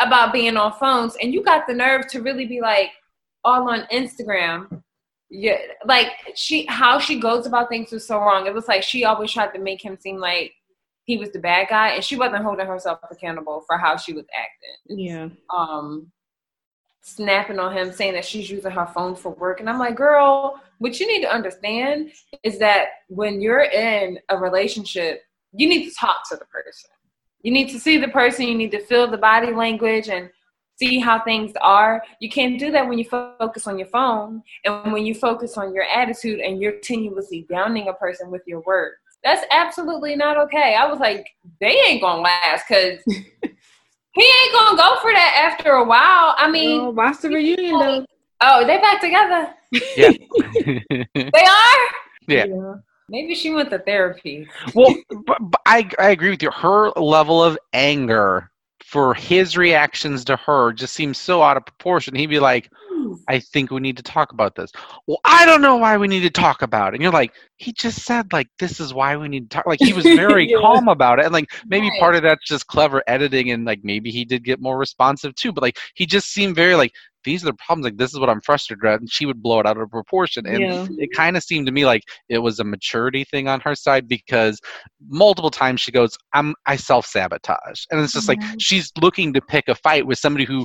about being on phones and you got the nerve to really be like all on Instagram. Yeah, like she how she goes about things was so wrong. It was like she always tried to make him seem like he was the bad guy and she wasn't holding herself accountable for how she was acting Yeah. um snapping on him saying that she's using her phone for work. And i'm like girl what you need to understand is that when you're in a relationship you need to talk to the person. You need to see the person you need to feel the body language and see how things are. You can't do that when you focus on your phone and when you focus on your attitude and you're continuously downing a person with your words. That's absolutely not okay. I was like, they ain't gonna last because he ain't gonna go for that after a while. I mean, oh, watch the reunion though. Oh, they back together. Yeah. they are. Yeah. yeah. Maybe she went to therapy. well, but, but I I agree with you. Her level of anger for his reactions to her just seems so out of proportion. He'd be like, I think we need to talk about this. Well, I don't know why we need to talk about it. And you're like, he just said like this is why we need to talk. Like he was very Yeah. calm about it, and like maybe Right. part of that's just clever editing, and like maybe he did get more responsive too. But like he just seemed very like these are the problems. Like this is what I'm frustrated at, and she would blow it out of proportion. And Yeah. it kind of seemed to me like it was a maturity thing on her side because multiple times she goes, "I'm I self sabotage," and it's just like Mhm. she's looking to pick a fight with somebody who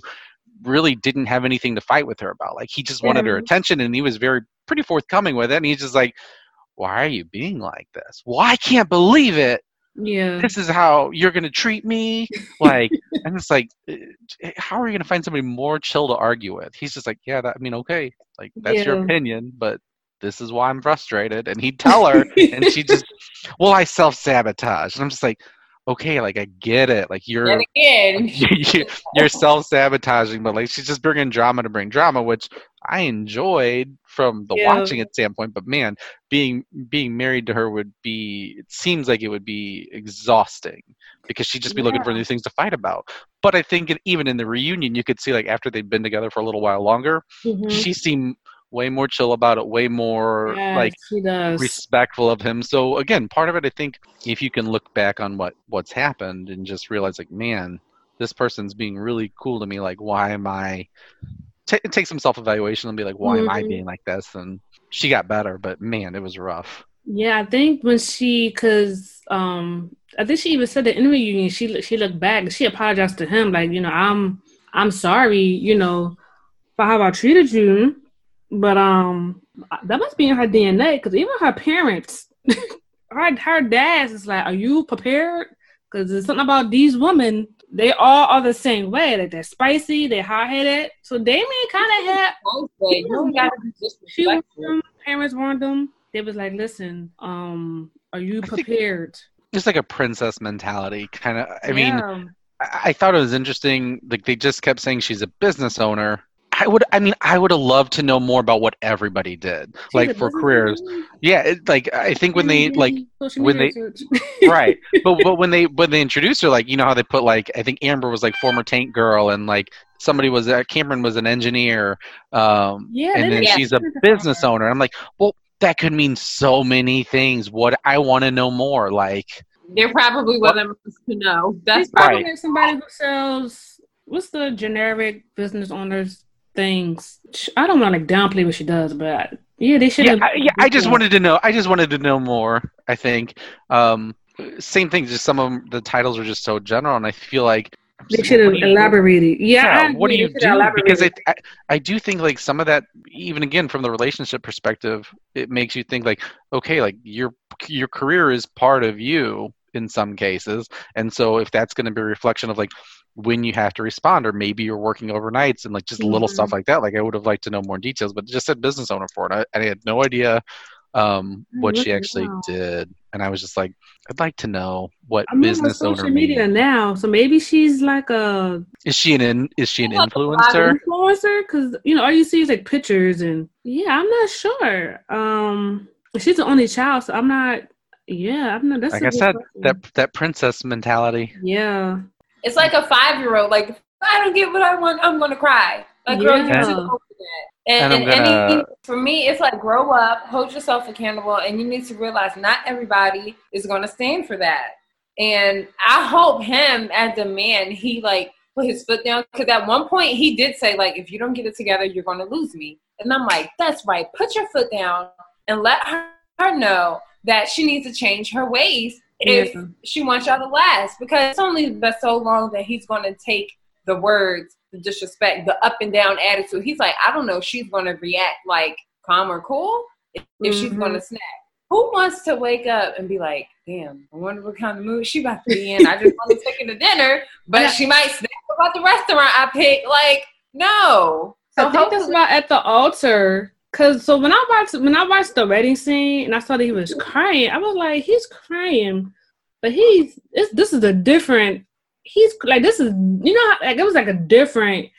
really didn't have anything to fight with her about. Like he just wanted her attention, and he was very pretty forthcoming with it. And he's just like, "Why are you being like this? Well, I can't believe it. Yeah. This is how you're gonna treat me." Like, and it's like, eh, how are you gonna find somebody more chill to argue with? He's just like, "Yeah, that, I mean, okay, like that's your opinion, but." This is why I'm frustrated, and he'd tell her, and she just, well, I self sabotage, and I'm just like, okay, like I get it, like you're And again, you, you're self sabotaging, but like she's just bringing drama to bring drama, which I enjoyed from the Yeah. watching it standpoint. But man, being being married to her would be it seems like it would be exhausting because she'd just be looking for new things to fight about. But I think it, even in the reunion, you could see like after they'd been together for a little while longer, Mhm. she seemed way more chill about it, way more Yes, like respectful of him. So again, part of it, I think, if you can look back on what what's happened and just realize, like, man, this person's being really cool to me. Like, why am I? Ta take some self evaluation and be like, why am I Mhm. being like this? And she got better, but man, it was rough. Yeah, I think when she, cause um, I think she even said the interview union. She she looked back and she apologized to him, like you know, I'm I'm sorry, you know, for how I treated you, but um, that must be in her DNA, cause even her parents, her her dad's is like, are you prepared? Cause there's something about these women. They all are the same way. Like they're spicy, they're hot headed. So Damian kind of had you don't gotta she warned disrespectful. them, parents warned them. They was like, "Listen, um, are you prepared?" Just like a princess mentality, kind of. I mean, Yeah. I, I thought it was interesting. Like they just kept saying she's a business owner. I would. I mean, I would have loved to know more about what everybody did, She's like for careers. woman. Yeah, it, like I think when they like when they right but but when they when they introduced her like you know how they put like i think amber was like former tank girl and like somebody was uh, cameron was an engineer um Yeah, and then did. she's a business owner i'm like well that could mean so many things what i want to know more like There probably wasn't much to know. That's She's probably Right. somebody who sells what's the generic business owners things. I don't want to downplay what she does, but yeah, they should yeah. I, yeah i just wanted to know i just wanted to know more i think um same thing just some of 'em- the titles are just so general and i feel like They should have what do you- elaborated. Yeah, yeah, what do you They should have do because I. I i do think like some of that even again from the relationship perspective it makes you think like okay like your your career is part of you in some cases and so if that's going to be a reflection of like when you have to respond or maybe you're working overnights and like just little Mhm. stuff like that like i would have liked to know more details but just said business owner for it I, I had no idea um what she actually did and i was just like i'd like to know what I'm on business social owner media means. now, so maybe she's like a is she an in, is she an influencer influencer because you know all you see is like pictures and yeah i'm not sure um she's the only child so i'm not yeah i'm not that's like i said question. that that princess mentality yeah It's like a five year old. Like, if I don't get what I want, I'm gonna cry. Like, girl, you're Yeah. too old for that. And And, and gonna- any, for me, it's like grow up, hold yourself accountable, and you need to realize not everybody is gonna stand for that. And I hope him as a man, he like put his foot down because at one point he did say like, if you don't get it together, you're gonna lose me. And I'm like, that's right. Put your foot down and let her, her know that she needs to change her ways if Yeah. she wants y'all to last because it's only been so long that he's going to take the words, the disrespect, the up and down attitude. He's like, I don't know, if she's going to react like calm or cool if, if she's going to mm-hmm. snap. Who wants to wake up and be like, damn, I wonder what kind of mood she about to be in. I just want to take her to dinner, but she might snap about the restaurant I picked. Like, no. I think that's why at the altar Cause so when I watched when I watched the wedding scene and I saw that he was crying, I was like, he's crying, but he's this is a different. He's like this is you know like it was like a different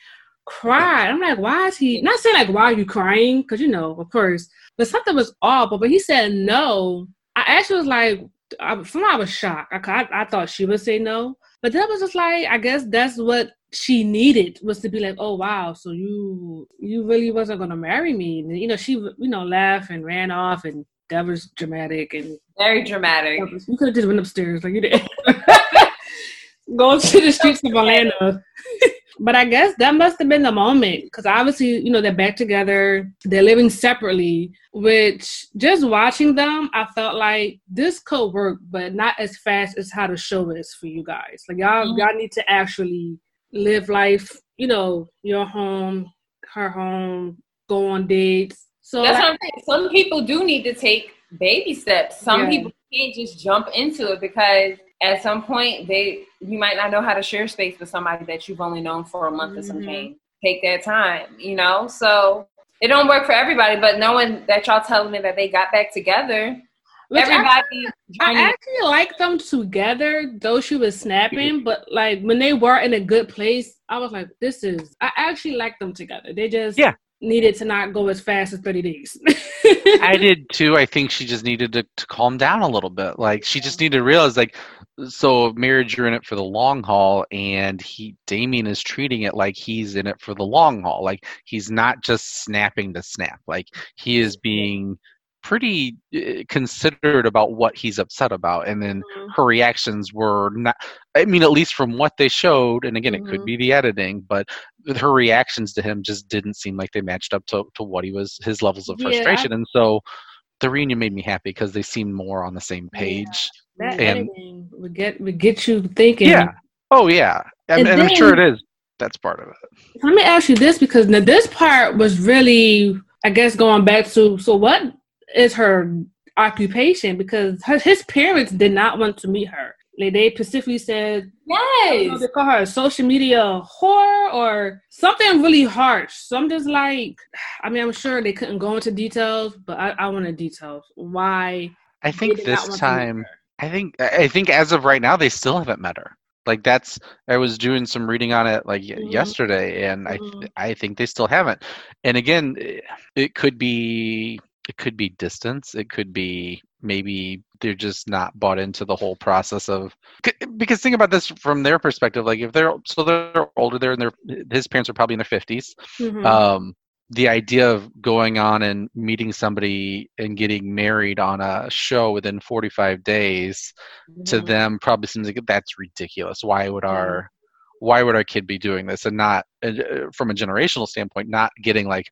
cry. I'm like, why is he not saying like why are you crying? Because you know, of course, but something was off. But he said no, I actually was like, I, from I was shocked. I, I I thought she would say no, but that was just like I guess that's what she needed was to be like, oh wow, so you you really wasn't gonna marry me. And, you know, she you know laughed and ran off, and that was dramatic and very dramatic. You could have just went upstairs like you did. Go to the streets of Orlando. but I guess that must have been the moment because obviously, you know, they're back together, they're living separately, which just watching them, I felt like this could work, but not as fast as how the show is for you guys. Like y'all, mm-hmm. y'all need to actually live life, you know, your home, her home, go on dates. So that's like, what I'm saying. Some people do need to take baby steps. Some yeah. people can't just jump into it because at some point they you might not know how to share space with somebody that you've only known for a month mm-hmm. or something. Take that time, you know. So it don't work for everybody, but knowing that y'all telling me that they got back together which Everybody, I, I actually like them together, though she was snapping. But like when they were in a good place, I was like, "This is." I actually like them together. They just yeah needed to not go as fast as 30 days. I did too. I think she just needed to, to calm down a little bit. Like she just needed to realize like so marriage you're in it for the long haul and he Damian is treating it like he's in it for the long haul. Like he's not just snapping to snap. Like he is being pretty uh, considerate about what he's upset about and then mm-hmm. her reactions were not i mean at least from what they showed and again mm-hmm. it could mm-hmm. be the editing but her reactions to him just didn't seem like they matched up to, to what he was his levels of frustration yeah. and so the reunion made me happy because they seemed more on the same page yeah. that and editing would get would get you thinking yeah oh yeah and, and, and then, i'm sure it is that's part of it let me ask you this because now this part was really i guess going back to so what is her occupation because her, his parents did not want to meet her. Like they specifically said, yes, they call her a social media whore or something really harsh. So I'm just like, I mean, I'm sure they couldn't go into details, but I, I want to details why. I think this time, I think I think as of right now, they still haven't met her. Like that's I was doing some reading on it like mm-hmm. yesterday, and mm-hmm. I I think they still haven't. And again, it could be it could be distance it could be maybe they're just not bought into the whole process of because think about this from their perspective like if they're so they're older they're in their his parents are probably in their 50s mm-hmm. um, the idea of going on and meeting somebody and getting married on a show within 45 days mm-hmm. to them probably seems like that's ridiculous why would our why would our kid be doing this and not uh, from a generational standpoint not getting like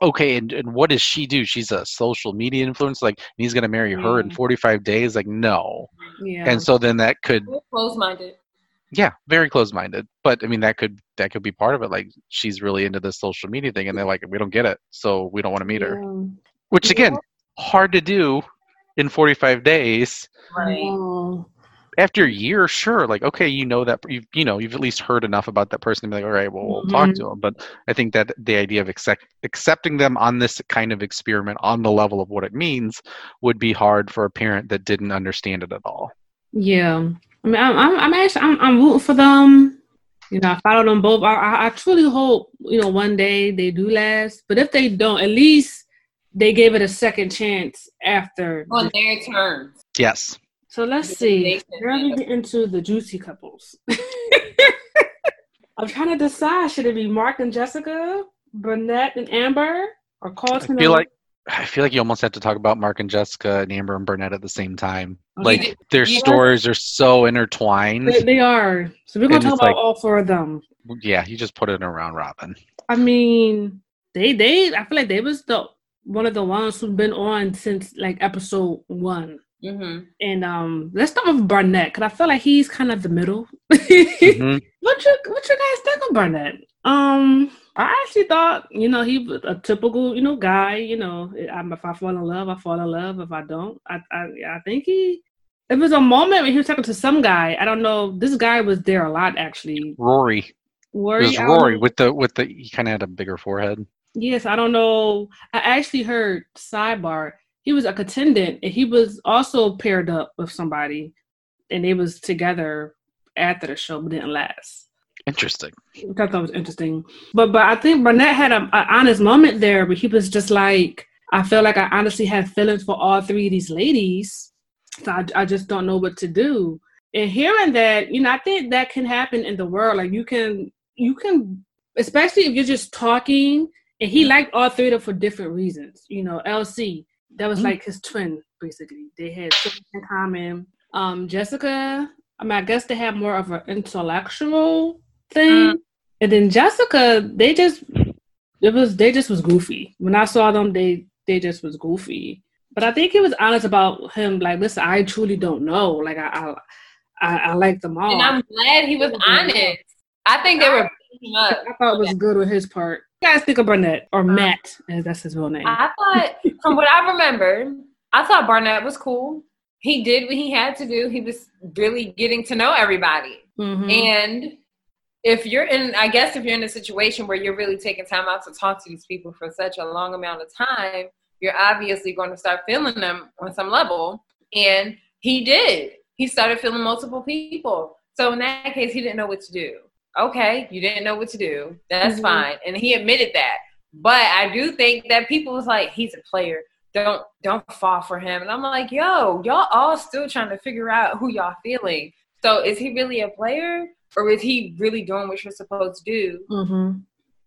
okay and, and what does she do? She's a social media influencer like he's going to marry her in mm-hmm. 45 days? Like no. Yeah. and so then that could close-minded yeah very close-minded but i mean that could that could be part of it. Like she's really into this social media thing and they're like we don't get it so we don't want to meet yeah. her which again yeah. hard to do in 45 days. Right after a year, sure, like okay, you know that you you know you've at least heard enough about that person to be like, all right, well, we'll mm-hmm. talk to them. But I think that the idea of accept, accepting them on this kind of experiment on the level of what it means would be hard for a parent that didn't understand it at all. Yeah, I mean, I'm I'm, I'm actually I'm, I'm rooting for them. You know, I follow them both. I, I truly hope you know one day they do last. But if they don't, at least they gave it a second chance after on their terms. Yes. So let's see. We're gonna get into the juicy couples. I'm trying to decide should it be Mark and Jessica, Barnett and Amber, or Colton? I feel like I feel like you almost have to talk about Mark and Jessica and Amber and Barnett at the same time. Okay. Like their yeah. stories are so intertwined. They, they are. So we're gonna talk about like, all four of them. Yeah, you just put it around Robin. I mean, they they I feel like they was the one of the ones who've been on since like episode one. Mm-hmm. And um, let's start with Barnett because I feel like he's kind of the middle. mm-hmm. What you what you guys think of Barnett? Um, I actually thought you know he was a typical you know guy. You know, if I fall in love, I fall in love. If I don't, I I, I think he. It was a moment when he was talking to some guy. I don't know. This guy was there a lot actually. Rory. Rory. It was Rory with the with the he kind of had a bigger forehead. Yes, I don't know. I actually heard sidebar. He was a contendant, and he was also paired up with somebody, and they was together after the show, but didn't last. Interesting. Which I thought was interesting. But but I think Barnett had an honest moment there, but he was just like, I feel like I honestly have feelings for all three of these ladies. So I, I just don't know what to do. And hearing that, you know, I think that can happen in the world. Like you can you can especially if you're just talking and he mm-hmm. liked all three of them for different reasons. You know, LC, that was mm-hmm. like his twin, basically. They had something in common. Um, Jessica, I mean, I guess they have more of an intellectual thing. Uh, and then Jessica, they just it was they just was goofy. When I saw them, they they just was goofy. But I think he was honest about him. Like, listen, I truly don't know. Like, I I, I, I like them all. And I'm glad he was honest. I think they were. I thought it was good with his part. Guys think of Barnett or Matt, as that's his real name. I thought, from what I remember, I thought Barnett was cool. He did what he had to do. He was really getting to know everybody. Mm-hmm. And if you're in i guess if you're in a situation where you're really taking time out to talk to these people for such a long amount of time you're obviously going to start feeling them on some level and he did he started feeling multiple people so in that case he didn't know what to do okay you didn't know what to do that's mm-hmm. fine and he admitted that but i do think that people was like he's a player don't don't fall for him and i'm like yo y'all all still trying to figure out who y'all feeling so is he really a player or is he really doing what you're supposed to do mm-hmm.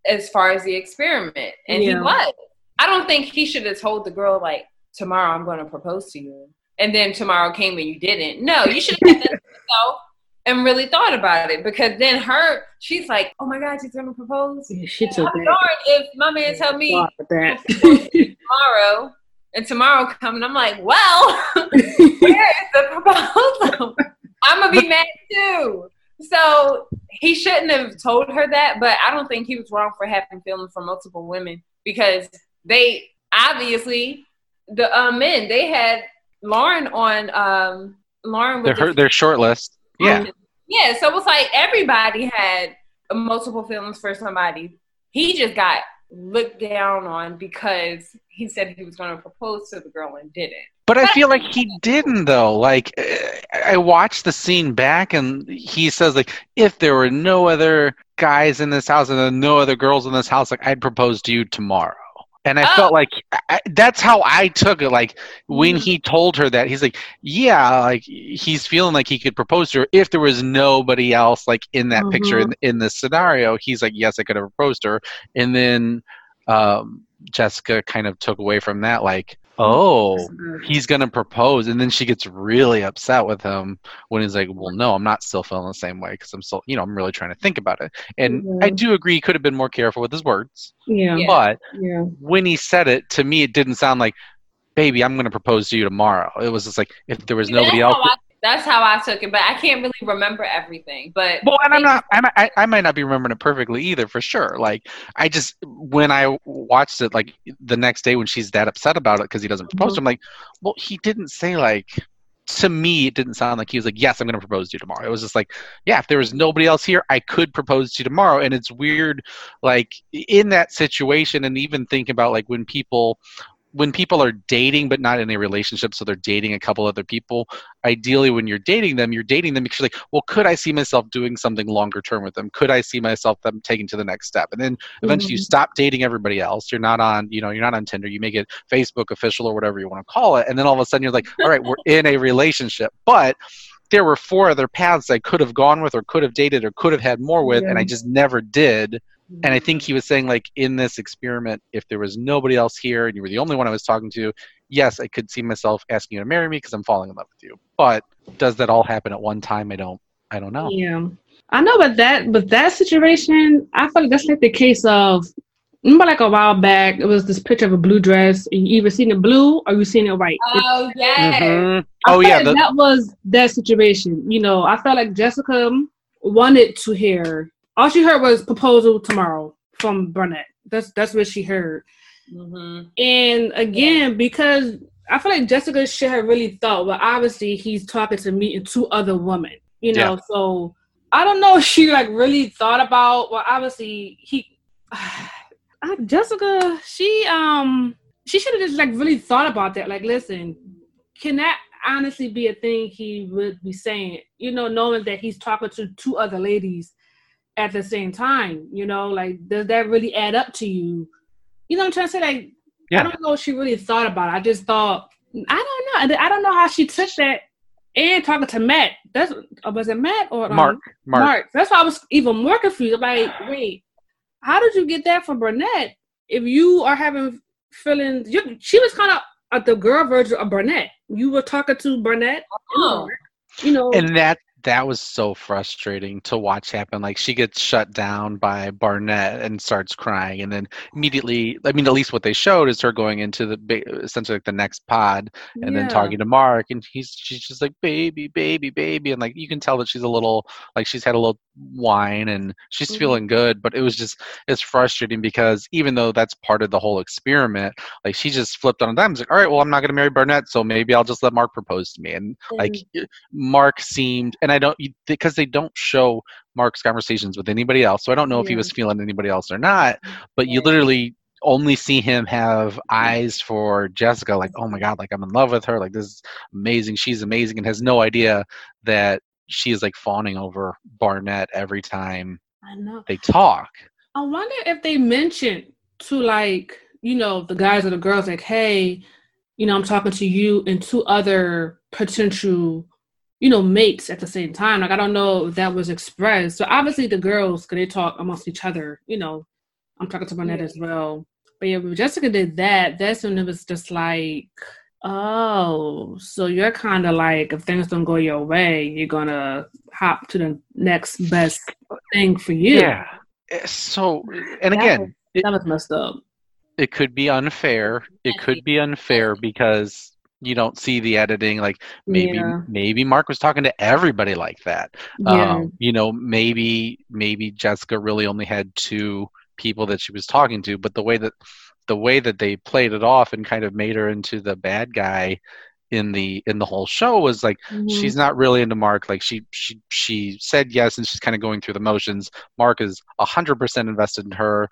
as far as the experiment? And yeah. he was. I don't think he should have told the girl like, "Tomorrow I'm going to propose to you," and then tomorrow came and you didn't. No, you should have said yourself and really thought about it because then her, she's like, "Oh my God, she's going to propose." Yeah, she took I'm darn if my man yeah, tell me tomorrow. And tomorrow coming, I'm like, well, where is the proposal? I'm gonna be mad too. So he shouldn't have told her that, but I don't think he was wrong for having feelings for multiple women because they obviously the uh, men they had Lauren on um Lauren with their their short list. Yeah. Um, yeah, so it was like everybody had multiple feelings for somebody. He just got looked down on because he said he was going to propose to the girl and didn't. But I feel like he didn't though. Like I watched the scene back, and he says like, if there were no other guys in this house and no other girls in this house, like I'd propose to you tomorrow. And I oh. felt like I, that's how I took it. Like when mm-hmm. he told her that, he's like, yeah, like he's feeling like he could propose to her if there was nobody else like in that mm-hmm. picture in, in this scenario. He's like, yes, I could have proposed to her. And then um, Jessica kind of took away from that, like, oh, he's gonna propose, and then she gets really upset with him when he's like, well, no, I'm not still feeling the same way because I'm still, you know, I'm really trying to think about it. And yeah. I do agree, he could have been more careful with his words. Yeah. But yeah. when he said it, to me, it didn't sound like, baby, I'm gonna propose to you tomorrow. It was just like if there was nobody else. That's how I took it, but I can't really remember everything. But well, and I'm not. I, I might not be remembering it perfectly either, for sure. Like I just when I watched it, like the next day when she's that upset about it because he doesn't propose, mm-hmm. I'm like, well, he didn't say like. To me, it didn't sound like he was like, "Yes, I'm going to propose to you tomorrow." It was just like, "Yeah, if there was nobody else here, I could propose to you tomorrow." And it's weird, like in that situation, and even thinking about like when people when people are dating but not in a relationship, so they're dating a couple other people, ideally when you're dating them, you're dating them because you're like, well, could I see myself doing something longer term with them? Could I see myself them taking to the next step? And then eventually mm-hmm. you stop dating everybody else. You're not on, you know, you're not on Tinder. You make it Facebook official or whatever you want to call it. And then all of a sudden you're like, all right, we're in a relationship. But there were four other paths I could have gone with or could have dated or could have had more with, yeah. and I just never did and I think he was saying like in this experiment, if there was nobody else here and you were the only one I was talking to, yes, I could see myself asking you to marry me because I'm falling in love with you. But does that all happen at one time? I don't. I don't know. Yeah, I know, but that but that situation, I feel like that's like the case of. Remember, like a while back, it was this picture of a blue dress. And you either seen it blue or you seen it white. Oh yeah. Mm-hmm. Oh yeah. Like the- that was that situation. You know, I felt like Jessica wanted to hear all she heard was proposal tomorrow from Barnett. That's that's what she heard. Mm-hmm. And again, because I feel like Jessica should have really thought, well, obviously he's talking to me and two other women, you know. Yeah. So I don't know if she like really thought about. Well, obviously he. uh, Jessica, she um she should have just like really thought about that. Like, listen, can that honestly be a thing he would be saying? You know, knowing that he's talking to two other ladies at the same time. You know, like does that really add up to you? You know what I'm trying to say? Like, yeah. I don't know if she really thought about it. I just thought I don't know. I don't know how she took that and talking to Matt. That's uh, was it Matt or um, Mark? Mark? Mark. That's why I was even more confused. I'm like, wait, how did you get that from Barnett? If you are having feelings, you, she was kind of uh, the girl version of Barnett. You were talking to Barnett, oh. you know, and that that was so frustrating to watch happen. Like she gets shut down by Barnett and starts crying, and then immediately, I mean, at least what they showed is her going into the essentially like the next pod, and yeah. then talking to Mark, and he's she's just like baby, baby, baby, and like you can tell that she's a little like she's had a little wine and she's mm-hmm. feeling good, but it was just it's frustrating because even though that's part of the whole experiment, like she just flipped on a dime. Like, all right, well, I'm not going to marry Barnett, so maybe I'll just let Mark propose to me, and mm-hmm. like Mark seemed, and I I don't because they don't show Mark's conversations with anybody else. So I don't know yeah. if he was feeling anybody else or not. But you literally only see him have eyes for Jessica, like, oh my god, like I'm in love with her, like this is amazing, she's amazing, and has no idea that she is like fawning over Barnett every time they talk. I wonder if they mentioned to like, you know, the guys or the girls, like, hey, you know, I'm talking to you and two other potential you know, mates at the same time. Like I don't know if that was expressed. So obviously the girls, could they talk amongst each other. You know, I'm talking to Barnett yeah. as well. But yeah, when Jessica did that, that's when it was just like, oh, so you're kind of like, if things don't go your way, you're gonna hop to the next best thing for you. Yeah. Eh, so, and that again, was, that was messed up. It could be unfair. It could be unfair because you don't see the editing like maybe yeah. maybe mark was talking to everybody like that yeah. um, you know maybe maybe jessica really only had two people that she was talking to but the way that the way that they played it off and kind of made her into the bad guy in the in the whole show was like mm-hmm. she's not really into mark like she she she said yes and she's kind of going through the motions mark is 100% invested in her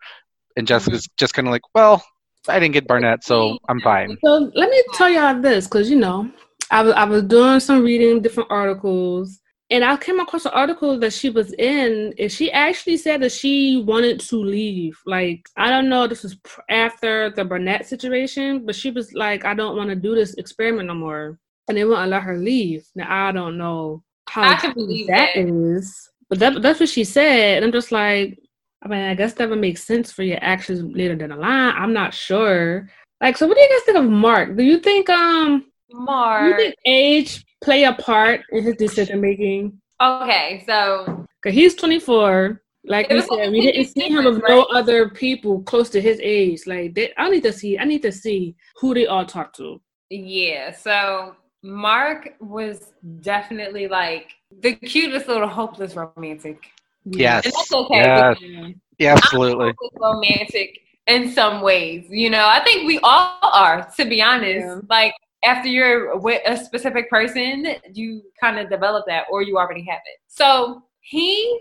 and jessica's mm-hmm. just kind of like well I didn't get Barnett, so I'm fine. So let me tell y'all this, because you know, I was I was doing some reading different articles, and I came across an article that she was in, and she actually said that she wanted to leave. Like I don't know, this was after the Barnett situation, but she was like, I don't want to do this experiment no more, and they won't let her leave. Now I don't know how I can believe that it. is, but that, that's what she said. And I'm just like, I mean, I guess that would make sense for your actions later down the line. I'm not sure. Like, so what do you guys think of Mark? Do you think um Mark? Do you think age play a part in his decision making? Okay, so because he's 24. Like we said, we didn't see him with no other people close to his age. Like, they, I need to see. I need to see who they all talk to. Yeah. So Mark was definitely like the cutest little hopeless romantic Yes. And that's okay. Yes. Yeah, absolutely. romantic in some ways. You know, I think we all are, to be honest. Yeah. Like after you're with a specific person, you kind of develop that or you already have it. So he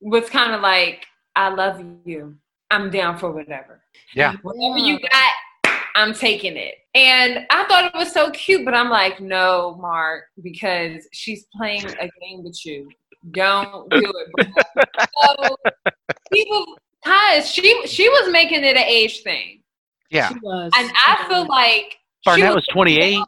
was kind of like, I love you. I'm down for whatever. Yeah. Whatever you got, I'm taking it. And I thought it was so cute, but I'm like, no, Mark, because she's playing a game with you. Don't do it. so he was cause she she was making it an age thing. Yeah. She was. And I feel like Barnett was, was 28.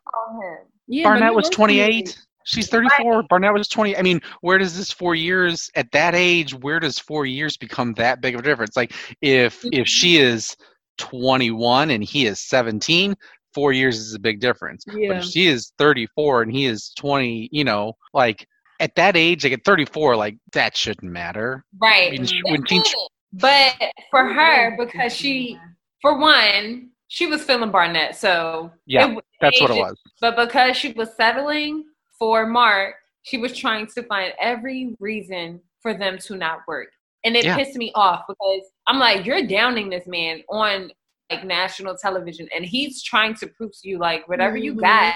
Yeah, Barnett was 28. She's 34. Right. Barnett was 20. I mean, where does this four years at that age? Where does four years become that big of a difference? Like, if if she mm-hmm. is 21 and he is 17, four years is a big difference. Yeah. But if she is 34 and he is 20, you know, like at that age, like at 34, like that shouldn't matter. Right. I mean, when she, but for her, because she, for one, she was feeling Barnett, so yeah, it, that's what it was. But because she was settling for Mark, she was trying to find every reason for them to not work, and it yeah. pissed me off because I'm like, you're downing this man on like national television, and he's trying to prove to you like whatever mm-hmm. you got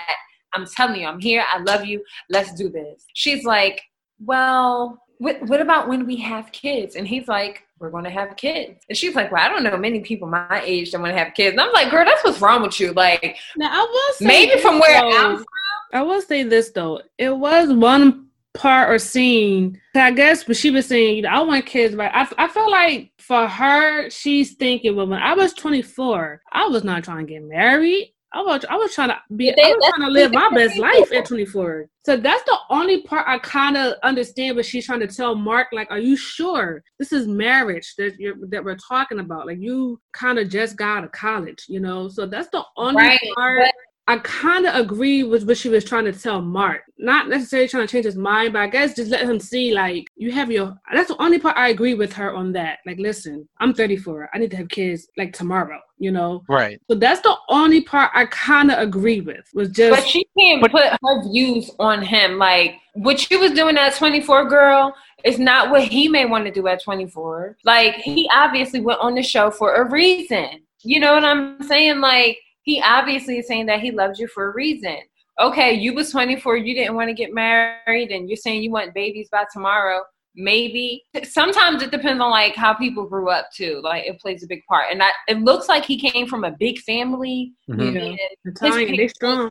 I'm telling you, I'm here. I love you. Let's do this. She's like, well, what, what about when we have kids? And he's like, we're going to have kids. And she's like, well, I don't know many people my age that want to have kids. And I'm like, girl, that's what's wrong with you. Like, now I will maybe from where though, I'm from. I will say this though. It was one part or scene. I guess, but she was saying, you know, I want kids, but I, I feel like for her, she's thinking, well, when I was 24, I was not trying to get married. I was I was trying to be I was trying to live my best life at 24. So that's the only part I kind of understand. But she's trying to tell Mark, like, are you sure this is marriage that you're that we're talking about? Like, you kind of just got out of college, you know. So that's the only right, part. But- I kind of agree with what she was trying to tell Mark. Not necessarily trying to change his mind, but I guess just let him see, like, you have your. That's the only part I agree with her on that. Like, listen, I'm 34. I need to have kids, like, tomorrow, you know? Right. So that's the only part I kind of agree with, was just. But she can't but, put her views on him. Like, what she was doing at 24, girl, is not what he may want to do at 24. Like, he obviously went on the show for a reason. You know what I'm saying? Like, he obviously is saying that he loves you for a reason. Okay, you was 24, you didn't want to get married, and you're saying you want babies by tomorrow maybe sometimes it depends on like how people grew up too like it plays a big part. And I, it looks like he came from a big family mm-hmm. yeah. Italian, they strong.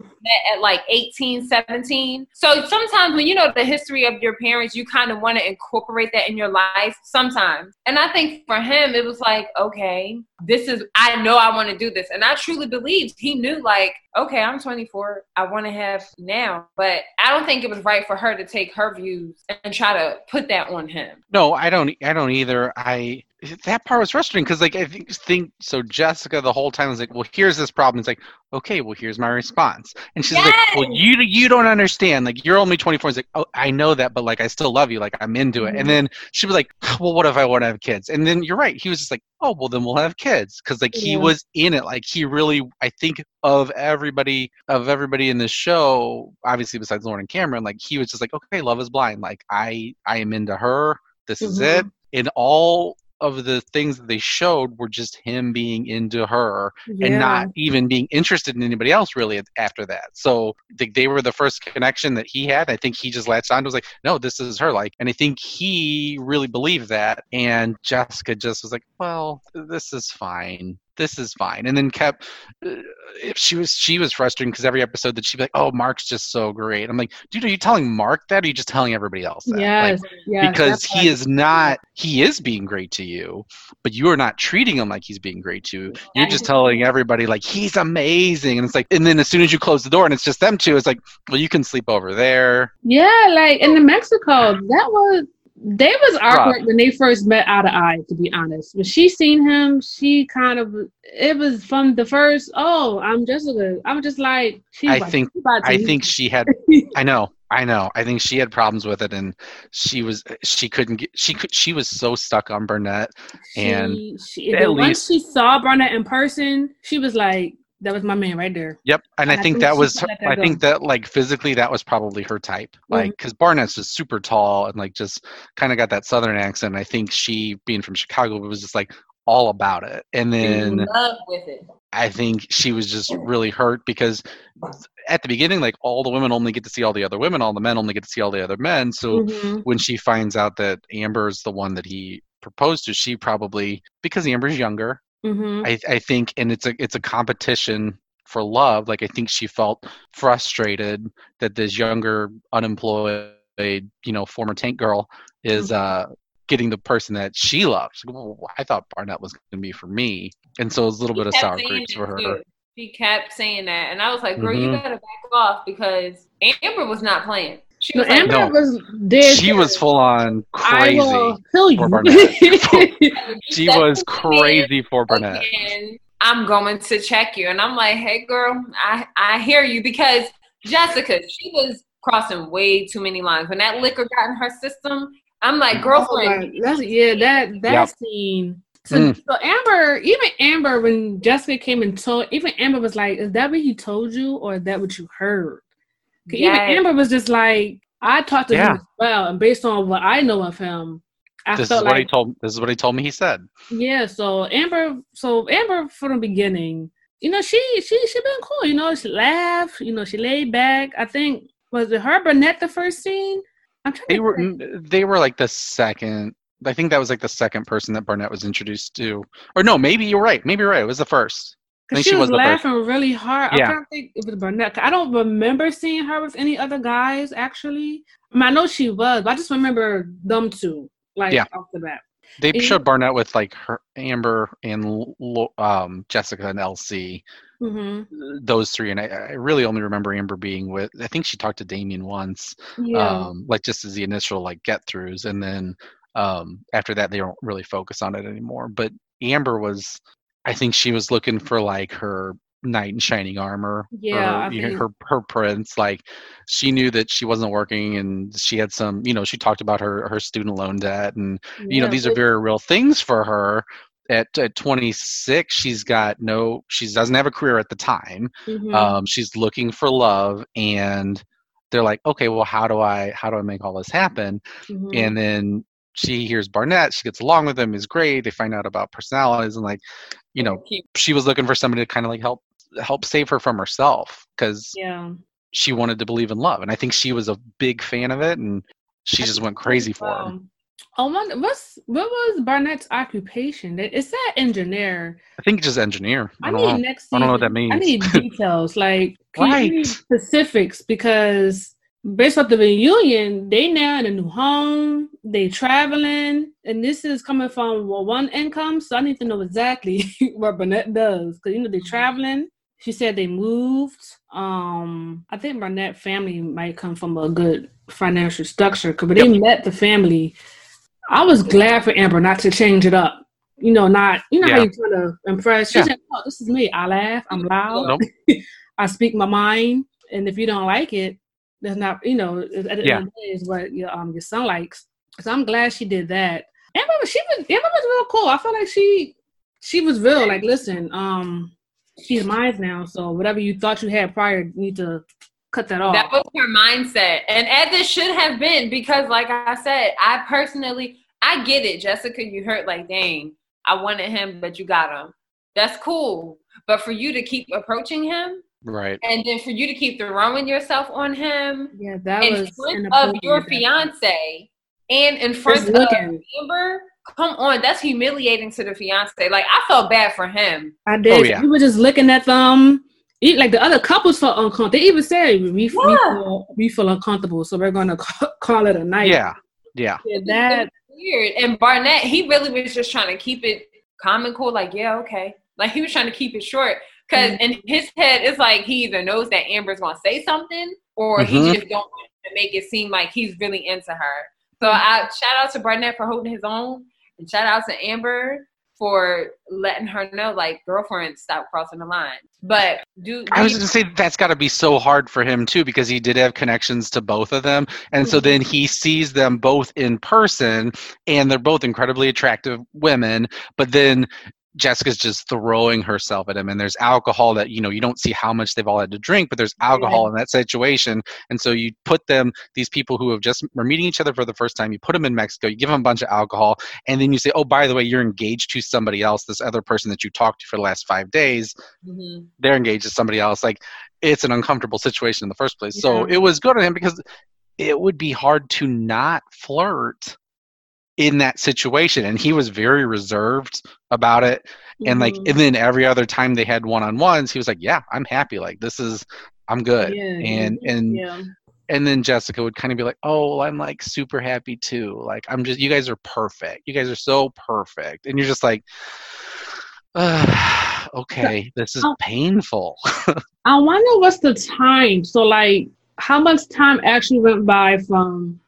at like 18 17 so sometimes when you know the history of your parents you kind of want to incorporate that in your life sometimes. And i think for him it was like okay this is i know i want to do this. And i truly believed he knew like okay i'm 24 i want to have now. But i don't think it was right for her to take her views and try to put that on him. No i don't i don't either. I that part was frustrating because like I think, think so Jessica the whole time was like, well, here's this problem. It's like, okay, well, here's my response, and she's yes! like, well, you you don't understand. Like you're only 24. It's like, oh, I know that, but like I still love you. Like I'm into it. Mm-hmm. And then she was like, well, what if I want to have kids? And then you're right. He was just like, oh, well, then we'll have kids because like yeah. he was in it. Like he really, I think of everybody of everybody in this show, obviously besides Lauren and Cameron, like he was just like, okay, love is blind. Like I I am into her. This mm-hmm. is it. In all of the things that they showed were just him being into her yeah. and not even being interested in anybody else really after that. So they, they were the first connection that he had. I think he just latched on to was like, no, this is her. Like, and I think he really believed that. And Jessica just was like, well, this is fine this is fine. And then kept uh, if she was she was frustrating because every episode that she'd be like oh mark's just so great. I'm like dude are you telling mark that or are you just telling everybody else that? Yes, like, yes because he is not he is being great to you but you are not treating him like he's being great to you. You're just telling everybody like he's amazing. And it's like and then as soon as you close the door and it's just them two it's like well you can sleep over there. Yeah like in the mexico that was they was awkward when they first met out of eye, to be honest. When she seen him, she kind of it was from the first, oh, I'm Jessica. I'm just like she I think I think she had I know. I know. I think she had problems with it and she was she couldn't get she could she was so stuck on Barnett and she, she, at once she saw Barnett in person, she was like that was my man right there. Yep, and, and I, I, think, think that was that I go. think that like physically that was probably her type. Mm-hmm. Like because Barnett's just super tall and like just kind of got that southern accent. I think she being from Chicago was just like all about it. And then love with it. I think she was just really hurt because at the beginning, like all the women only get to see all the other women, all the men only get to see all the other men. So mm-hmm. when she finds out that Amber is the one that he proposed to, she probably because Amber's younger Mm-hmm. I, I think, and it's a it's a competition for love. Like I think she felt frustrated that this younger, unemployed, you know, former tank girl is mm-hmm. uh, getting the person that she loves. Well, I thought Barnett was going to be for me, and so it was a little bit of sour grapes for her. Too. She kept saying that, and I was like, "Girl, mm-hmm. you gotta back off because Amber was not playing." She was no, like, Amber no, was dead. She was full on crazy. I will kill you. she was crazy for Barnett. I'm going to check you, and I'm like, hey, girl, I I hear you because Jessica, she was crossing way too many lines. When that liquor got in her system, I'm like, girlfriend. Oh, that's yeah, that that yep. scene. So, mm. so Amber, even Amber, when Jessica came and told, even Amber was like, "Is that what he told you, or is that what you heard?" Yes. Even Amber was just like, I talked to yeah. him as well, and based on what I know of him, I this felt is what like, he told. This is what he told me. He said. Yeah. So Amber, so Amber from the beginning, you know, she she she been cool. You know, she laughed. You know, she laid back. I think was it her Barnett the first scene. they were think. they were like the second. I think that was like the second person that Barnett was introduced to. Or no, maybe you're right. Maybe you're right. It was the first. Because she, she, was, was laughing really hard. Yeah. I don't think it was Barnett. I don't remember seeing her with any other guys actually. I, mean, I know she was, but I just remember them two, like yeah. off the bat. They and showed Barnett with like her Amber and um, Jessica and LC. Mm-hmm. Those three, and I, I, really only remember Amber being with. I think she talked to Damian once, yeah. um, like just as the initial like get throughs, and then um, after that they don't really focus on it anymore. But Amber was, I think she was looking for like her knight in shining armor yeah or, her her prince like she knew that she wasn't working and she had some you know she talked about her her student loan debt and yeah, you know these are very real things for her at, at 26 she's got no she doesn't have a career at the time mm-hmm. um, she's looking for love and they're like okay well how do i how do i make all this happen mm-hmm. and then she hears Barnett. She gets along with him. is great. They find out about personalities and like, you know, she was looking for somebody to kind of like help help save her from herself because yeah. she wanted to believe in love, and I think she was a big fan of it, and she just went crazy for him. I wonder oh, what's what was Barnett's occupation? Is that engineer? I think just engineer. I, I need know. next. Season, I don't know what that means. I need details, like right. specifics, because based off the reunion, they now in a new home, they traveling, and this is coming from well, one income. So I need to know exactly what Barnett does because you know they're traveling. She said they moved. Um, I think Barnett family might come from a good financial structure because when yep. they met the family, I was glad for Amber not to change it up. You know, not you know yeah. how you trying to impress. She yeah. said, "Oh, this is me. I laugh. I'm loud. Nope. I speak my mind. And if you don't like it, that's not you know at the yeah. end of the day is what your um your son likes. So I'm glad she did that. Amber, she was Amber was real cool. I felt like she she was real. Like, listen, um, she's mine now. So whatever you thought you had prior, you need to cut that off. That was her mindset, and as it should have been, because like I said, I personally, I get it, Jessica. You hurt like, dang, I wanted him, but you got him. That's cool. But for you to keep approaching him, right, and then for you to keep throwing yourself on him, yeah, that in was front of your fiance and in front of Amber come on, that's humiliating to the fiance. Like I felt bad for him. I oh, did. Oh, yeah. We were just looking at them. Like the other couples felt uncomfortable. They even said we, we, feel, we feel uncomfortable, so we're gonna call it a night. Yeah, yeah. yeah that weird. And Barnett, he really was just trying to keep it calm and cool. Like, yeah, okay. Like he was trying to keep it short because mm-hmm. in his head, it's like he either knows that Amber's gonna say something, or mm-hmm. he just don't want to make it seem like he's really into her. So. I shout out to Barnett for holding his own. And shout out to Amber for letting her know, like, girlfriend, stop crossing the line. But do I was going to say that's got to be so hard for him too, because he did have connections to both of them, and mm-hmm. so then he sees them both in person, and they're both incredibly attractive women. But then Jessica's just throwing herself at him, and there's alcohol that you know you don't see how much they've all had to drink, but there's alcohol yeah. in that situation, and so you put them these people who have just are meeting each other for the first time. You put them in Mexico, you give them a bunch of alcohol, and then you say, oh by the way, you're engaged to somebody else, this other person that you talked to for the last five days, mm-hmm. they're engaged to somebody else. Like it's an uncomfortable situation in the first place. Yeah. So it was good on him because it would be hard to not flirt in that situation and he was very reserved about it. And mm-hmm. like and then every other time they had one-on-ones he was like yeah i'm happy. Like this is i'm good. Yeah, and and yeah. and then jessica would kind of be like oh i'm like super happy too. Like i'm just you guys are perfect. You guys are so perfect. And you're just like okay this is painful. I wonder what's the time. So like how much time actually went by from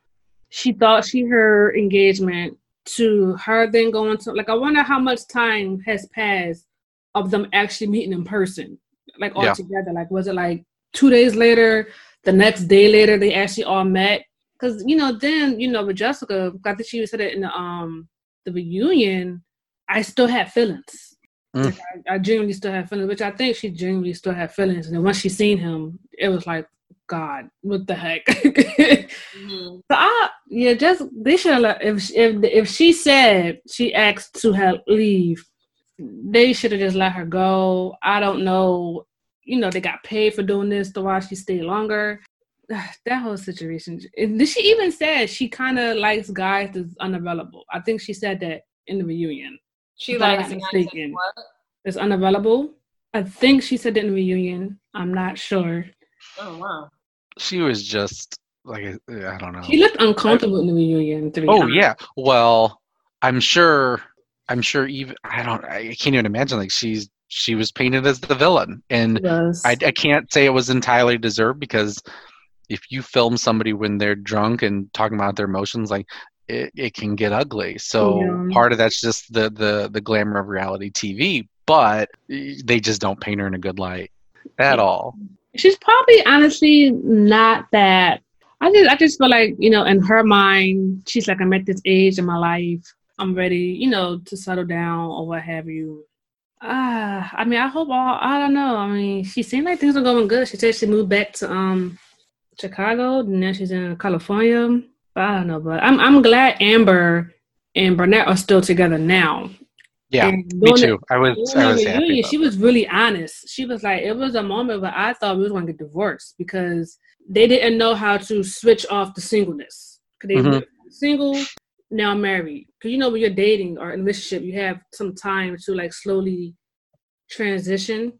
she thought she her engagement to her then going to like I wonder how much time has passed of them actually meeting in person, like all yeah. together. Like was it like two days later, the next day later they actually all met? Because you know then you know with Jessica, I think she said it in the um the reunion. I still had feelings. Mm. Like I, I genuinely still have feelings, which I think she genuinely still had feelings. And then once she seen him, it was like, God, what the heck? mm-hmm. So I, yeah, just they should have. If if if she said she asked to have leave, they should have just let her go. I don't know. You know, they got paid for doing this to why she stayed longer. that whole situation. And she even said she kind of likes guys that's unavailable. I think she said that in the reunion. She likes mistaken. It's unavailable. I think she said it in the reunion. I'm not sure. Oh wow. She was just like I don't know. She looked uncomfortable in the reunion. oh honest. yeah. Well, I'm sure. I'm sure. Even I don't. I can't even imagine. Like she's she was painted as the villain, and I, I can't say it was entirely deserved because if you film somebody when they're drunk and talking about their emotions, like it, it can get ugly. So yeah. part of that's just the the the glamour of reality TV, but they just don't paint her in a good light at all. She's probably honestly not that. I just I just feel like you know in her mind she's like I'm at this age in my life I'm ready you know to settle down or what have you. Ah, uh, I mean I hope all I don't know. I mean she seemed like things are going good. She said she moved back to um Chicago and now she's in California. But I don't know, but I'm I'm glad Amber and Barnett are still together now. Yeah, me too. I was, I was happy. She was really honest. She was like, it was a moment where I thought we was going to get divorced because they didn't know how to switch off the singleness. Cause they mm-hmm. single, now married. Cause you know when you're dating or in a relationship, you have some time to like slowly transition.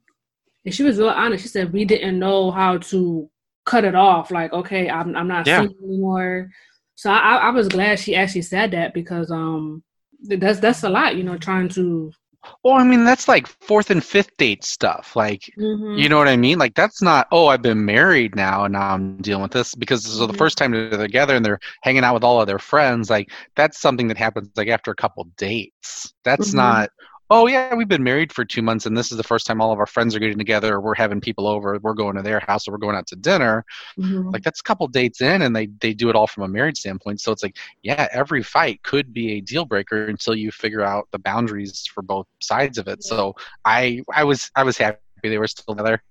And she was real honest. She said we didn't know how to cut it off. Like, okay, I'm I'm not yeah. single anymore. So I, I was glad she actually said that because um that's that's a lot, you know, trying to well, I mean, that's like fourth and fifth date stuff. Like, mm-hmm. you know what I mean? Like, that's not, oh, I've been married now and now I'm dealing with this because this is mm-hmm. the first time they're together and they're hanging out with all of their friends. Like, that's something that happens like after a couple dates. That's mm-hmm. not, oh yeah we've been married for two months and this is the first time all of our friends are getting together. We're having people over. We're going to their house or we're going out to dinner. Mm-hmm. like that's a couple dates in and they they do it all from a marriage standpoint. So it's like yeah every fight could be a deal breaker until you figure out the boundaries for both sides of it. So i i was i was happy they were still together.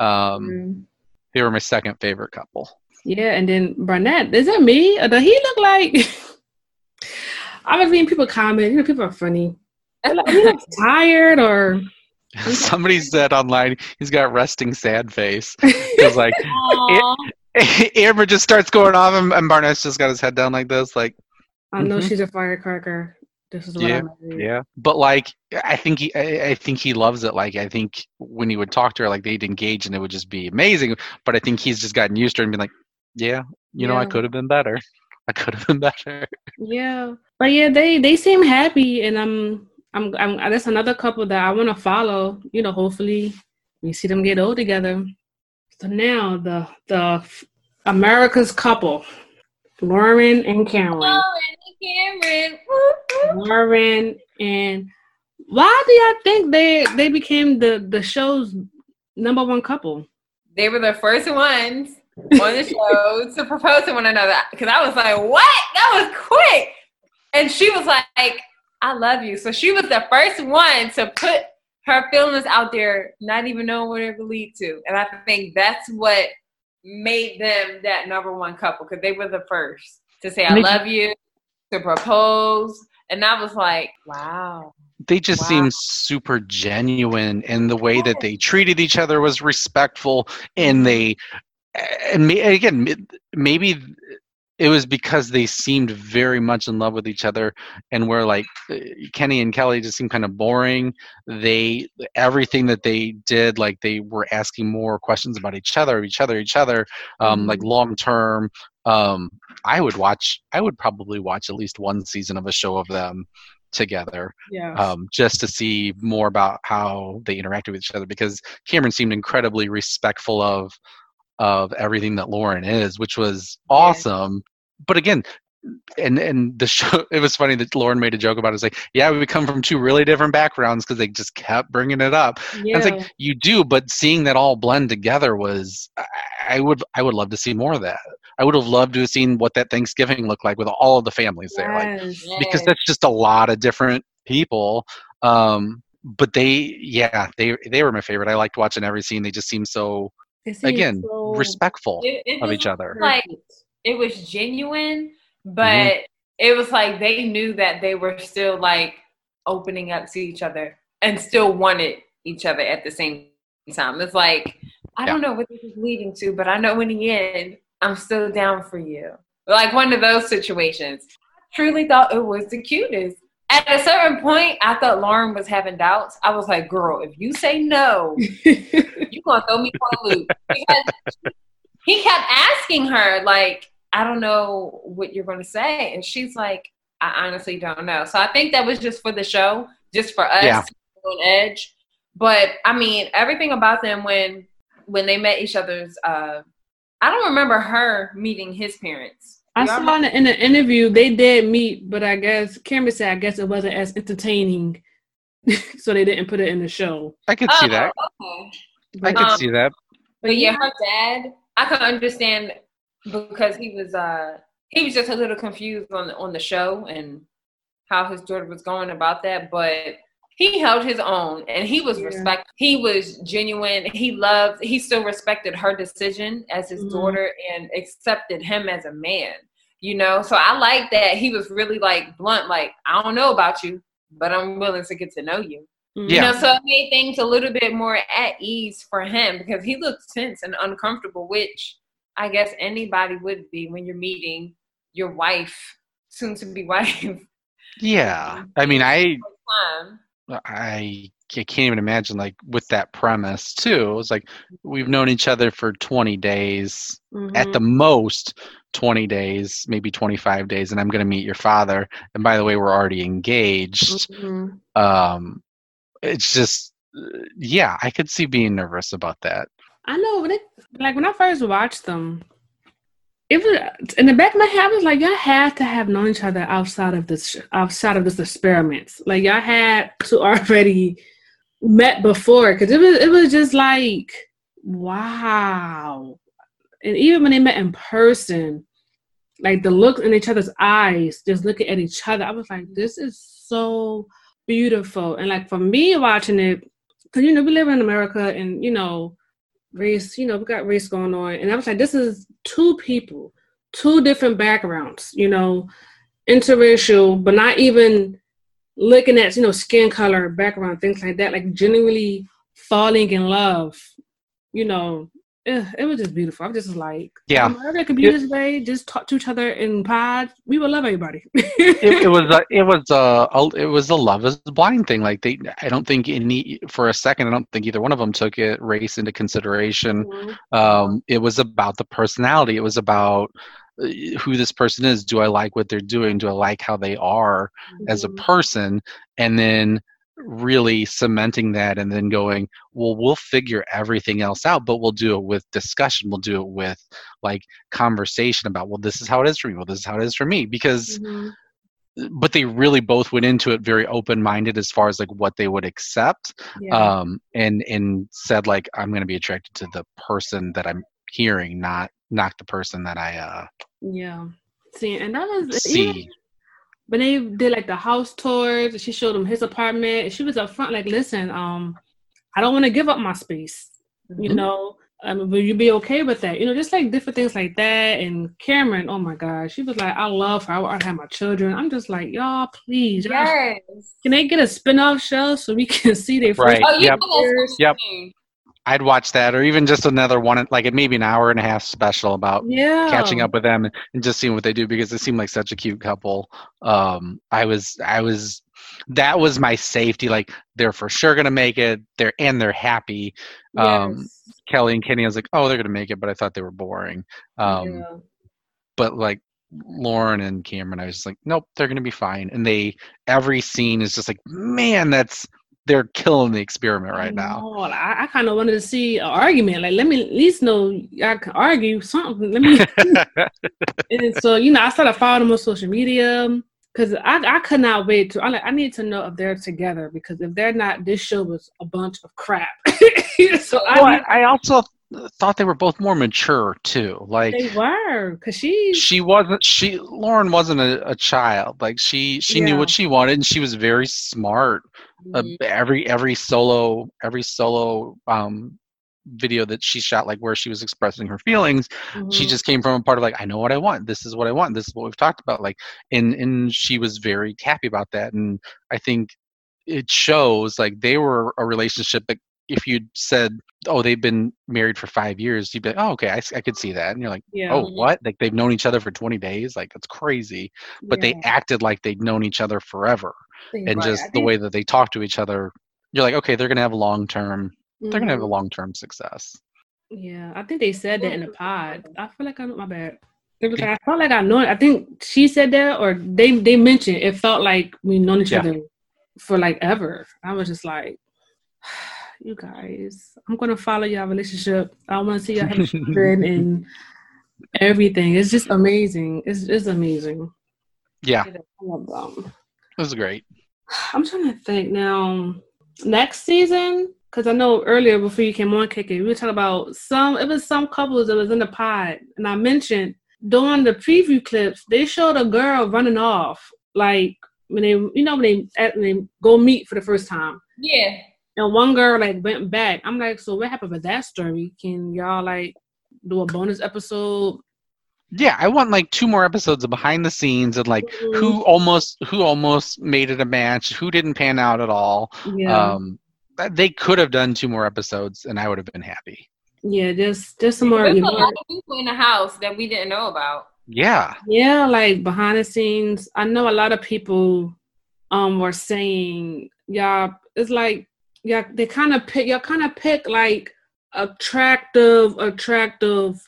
Um mm-hmm. they were my second favorite couple. Yeah and then Barnett is that me? Or does he look like I was reading people comment. You know, people are funny he looks tired or somebody said online he's got resting sad face. He's like amber just starts going off and, and barnett's just got his head down like this like i know mm-hmm. she's a firecracker. This is what yeah, yeah. But like i think he I, I, think he loves it. Like i think when he would talk to her like they'd engage and it would just be amazing. But i think he's just gotten used to it and been like yeah you yeah. know i could have been better. I could have been better. Yeah. But yeah they they seem happy and i'm I'm, I'm that's another couple that I want to follow. You know, hopefully we see them get old together. So now the the America's couple, Lauren and Cameron. Lauren and Cameron. Lauren and why do y'all think they they became the the show's number one couple? They were the first ones on the show to propose to one another. Because I was like, what? That was quick. And she was like, I love you. So she was the first one to put her feelings out there, not even knowing what it would lead to. And I think that's what made them that number one couple because they were the first to say, I love you, to propose. And I was like, wow. They just wow. seemed super genuine, and the way that they treated each other was respectful. And they, and again, maybe it was because they seemed very much in love with each other and where like uh, kenny and kelly just seemed kind of boring they everything that they did like they were asking more questions about each other each other each other um, mm-hmm. like long term um, i would watch i would probably watch at least one season of a show of them together yeah. um, just to see more about how they interacted with each other because cameron seemed incredibly respectful of of everything that Lauren is, which was awesome. Yeah. But again, and and the show it was funny that Lauren made a joke about it. It's like, yeah, we come from two really different backgrounds because they just kept bringing it up. Yeah. it's like you do, but seeing that all blend together was I would I would love to see more of that. I would have loved to have seen what that Thanksgiving looked like with all of the families there, like yes. because that's just a lot of different people. Um, but they, yeah, they they were my favorite. I liked watching every scene. They just seemed so again so, respectful it, it of each other like it was genuine but mm-hmm. it was like they knew that they were still like opening up to each other and still wanted each other at the same time it's like i yeah. don't know what this is leading to but i know in the end I'm still down for you. Like one of those situations. I truly thought it was the cutest. At a certain point, I thought Lauren was having doubts. I was like, girl, if you say no, you're going to throw me for a loop. Because he kept asking her, like, I don't know what you're going to say. And she's like, I honestly don't know. So I think that was just for the show, just for us Yeah. on edge. But I mean, everything about them when when they met each other's uh I don't remember her meeting his parents. I Y'all saw in the, in the interview they did meet, but I guess Cameron said I guess it wasn't as entertaining, so they didn't put it in the show. I could see that. Oh, okay. I could Um, see that. But yeah, her dad, I can understand because he was uh he was just a little confused on on the show and how his daughter was going about that, but he held his own and he was Yeah. respect he was genuine. He loved he still respected her decision as his Mhm. daughter and accepted him as a man. You know, so I like that he was really like blunt, like, I don't know about you, but I'm willing to get to know you. Mhm. You know, so it made things a little bit more at ease for him because he looked tense and uncomfortable, which I guess anybody would be when you're meeting your wife, soon to be wife. Yeah. I mean, I Time. I ca- can't even imagine like with that premise too. It's like we've known each other for 20 days, at the most 20 days, maybe 25 days, and I'm going to meet your father. And by the way, we're already engaged. Mhm. Um, it's just, uh, yeah, I could see being nervous about that. I know, when it, like when I first watched them, it was in the back of my head. I was like, y'all had to have known each other outside of this, outside of this experiments. Like y'all had to already met before, because it was, it was just like, wow. And even when they met in person, like the look in each other's eyes, just looking at each other, I was like, this is so beautiful. And like for me watching it, because you know we live in America, and you know race, you know, we got race going on. And I was like, this is two people, two different backgrounds, you know, interracial, but not even looking at, you know, skin color, background, things like that, like genuinely falling in love, you know. Eh, It was just beautiful. I'm just like, Yeah. America could be this way, just talk to each other in pods. We would love everybody. it, it was a, it was a, it was a love is blind thing. Like they, I don't think any for a second, I don't think either one of them took it race into consideration. Mhm. um, it was about the personality. It was about uh, who this person is. Do I like what they're doing? Do I like how they are as a Mhm. person? And then really cementing that and then going, well, we'll figure everything else out, but we'll do it with discussion. We'll do it with like conversation about, well, this is how it is for me. Well, this is how it is for me. Because, Mhm. but they really both went into it very open minded as far as like what they would accept Yeah. um and and said like i'm going to be attracted to the person that i'm hearing not not the person that i uh yeah. See, and that was even see But they did like the house tours. and She showed him his apartment. She was up front, like, "Listen, um, I don't want to give up my space. You Mhm. know, um, will you be okay with that? You know, just like different things like that." And Cameron, oh my God, she was like, "I love her. I want to have my children." I'm just like, y'all, please, y'all, Yes. can they get a spin-off show so we can see their Right. Oh, you Yep. Yep. I'd watch that or even just another one like maybe an hour and a half special about Yeah, catching up with them and just seeing what they do because they seem like such a cute couple um i was i was that was my safety like they're for sure gonna make it they're and they're happy um Yes. kelly and kenny i was like oh they're gonna make it but i thought they were boring um yeah. but like Lauren and Cameron, I was just like, nope, they're gonna be fine. And they every scene is just like, man, that's they're killing the experiment oh, right now. Oh, I, I kind of wanted to see an argument. Like, let me at least know I can argue something. Let me. and so, you know, I started following them on social media because I, I could not wait to. I like, I need to know if they're together because if they're not, this show was a bunch of crap. so I, Well, need- I, I also thought they were both more mature too. Like they were because she. she wasn't she Lauren wasn't a, a child. Like she she knew what she wanted and she was very smart. Uh, Mhm. every every solo every solo um video that she shot like where she was expressing her feelings she Mhm. just came from a part of like i know what i want this is what i want this is what we've talked about like and and she was very happy about that and i think it shows like they were a relationship that if you'd said, "Oh, they've been married for five years," you'd be like, "Oh, okay, I, I could see that." And you're like, Yeah. "Oh, what? Like they've known each other for 20 days? Like that's crazy." But they acted like they'd known each other forever, and Right. just I the think- way that they talk to each other, you're like, "Okay, they're gonna have a long term. They're gonna have a Mhm. long term success." Yeah, I think they said that in the pod. I feel like I know my bad. Was like, I felt like I know it. I think she said that, or they they mentioned it felt like we known each Yeah. other for like ever. I was just like, you guys, I'm gonna follow your relationship. I want to see your children and everything. It's just amazing. It's it's amazing. Yeah, I love them. it was great. I'm trying to think now. Next season, because I know earlier before you came on, Kiki, we were talking about some. It was some couples that was in the pod, and I mentioned during the preview clips they showed a girl running off, like when they, you know, when they at, when they go meet for the first time, Yeah. And one girl like went back. I'm like, so what happened with that story? Can y'all like do a bonus episode? Yeah, I want like two more episodes of behind the scenes and like who almost who almost made it a match, who didn't pan out at all. Yeah, Um, they could have done two more episodes, and I would have been happy. yeah, just just some more. There's a lot of people in the house that we didn't know about. Yeah, Yeah, like behind the scenes, I know a lot of people um were saying, yeah, it's like yeah, they kind of pick, y'all kind of pick like attractive, attractive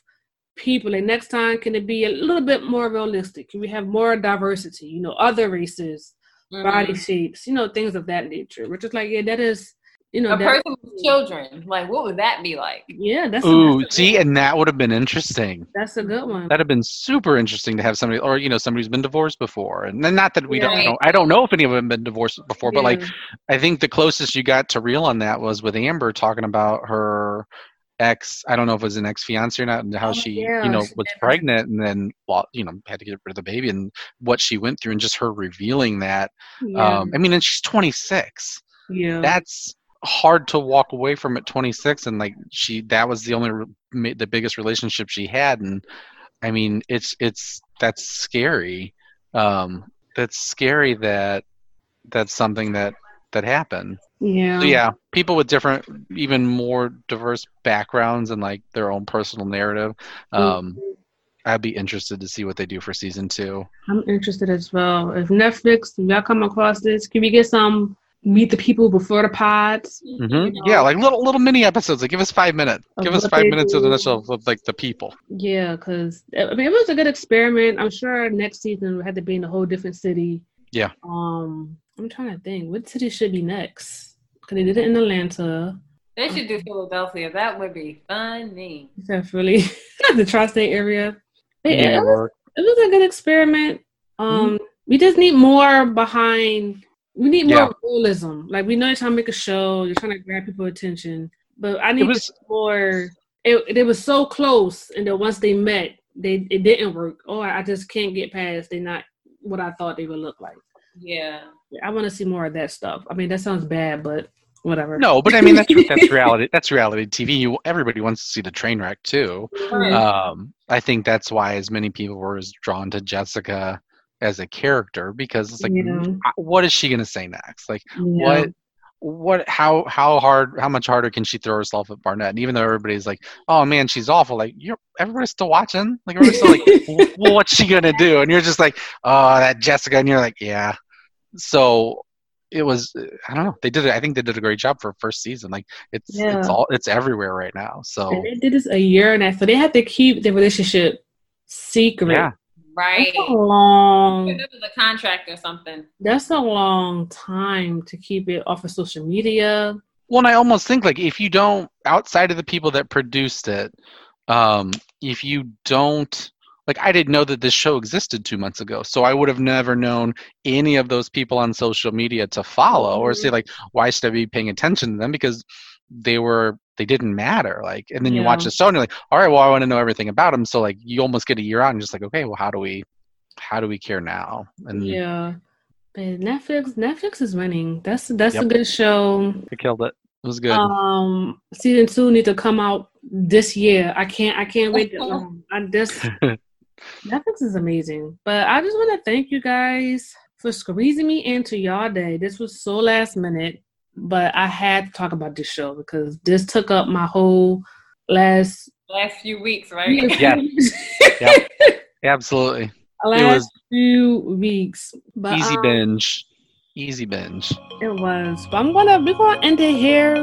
people. And next time, can it be a little bit more realistic? Can we have more diversity? You know, other races, body Mhm. shapes, you know, things of that nature. Which is like, yeah, that is, you know, A that, person with children, like what would that be like? yeah, that's a, Ooh, that's, a, see, and that would have been interesting. that's a good one. That'd have been super interesting to have somebody, or you know, somebody who's been divorced before, and then not that we don't Right. know. I don't know if any of them have been divorced before, but like I think the closest you got to real on that was with Amber talking about her ex. I don't know if it was an ex fiance or not, and how Oh, she, yeah, you know, she was pregnant and then, well, you know, had to get rid of the baby and what she went through, and just her revealing that. yeah, Um, I mean, and she's 26. yeah. That's hard to walk away from at 26, and like she, that was the only, re- the biggest relationship she had, and I mean, it's it's that's scary. Um, that's scary that that's something that that happened. yeah. So yeah, people with different, even more diverse backgrounds and like their own personal narrative. Um, I'd be interested to see what they do for season two. I'm interested as well. If Netflix, if y'all come across this, can we get some meet the people before the pods? hmm Yeah, like little little mini episodes. Like give us five minutes. Of Give us five they minutes of the initial of like the people. Yeah, because I mean, it was a good experiment. I'm sure next season we had to be in a whole different city. Yeah. Um, I'm trying to think what city should be next. Because they did it in Atlanta. They should do Philadelphia. That would be funny. Definitely the tri-state area. It, New it was, it was a good experiment. Um, Mm-hmm. we just need more behind. We need more Yeah. realism. Like we know you're trying to make a show, you're trying to grab people's attention, but I need was- more. It, it was so close, and then once they met, they it didn't work. Oh, I just can't get past. They're not what I thought they would look like. Yeah. I want to see more of that stuff. I mean, that sounds bad, but whatever. No, but I mean that's that's reality. That's reality TV. You everybody wants to see the train wreck too. Right. Um, I think that's why as many people were as drawn to Jessica as a character because it's like, mm, Yeah. what is she gonna say next? Like, Yeah. what, what, how, how hard, how much harder can she throw herself at Barnett? And even though everybody's like, oh man, she's awful. Like, you're everybody's still watching. Like, everybody's still like, "W- what's she gonna do? And you're just like, oh, that Jessica, and you're like, yeah. So it was, I don't know. They did it. I think they did a great job for first season. Like, it's it's all it's everywhere right now. So And they did this a year and a half, so they have to keep the relationship secret. yeah, Right. That's a long. It was a contract or something. That's a long time to keep it off of social media. Well, and I almost think like if you don't, outside of the people that produced it, um, if you don't, like I didn't know that this show existed two months ago, so I would have never known any of those people on social media to follow or say like, why should I be paying attention to them? Because they were they didn't matter. Like, and then you watch the show and you're like, all right, well, I want to know everything about them. So like, you almost get a year out and just like, okay, well, how do we, how do we care now? And Yeah. But Netflix, Netflix is winning. That's that's a good show. they killed it. It was good. Um, season two need to come out this year. I can't. I can't wait. To, um, I just Netflix is amazing. But I just want to thank you guys for squeezing me into y'all day. This was so last minute. But I had to talk about this show because this took up my whole last last few weeks, right? Yeah, yeah, absolutely. Last it was few weeks, but easy um, binge, easy binge. It was. But I'm gonna we're gonna end it here.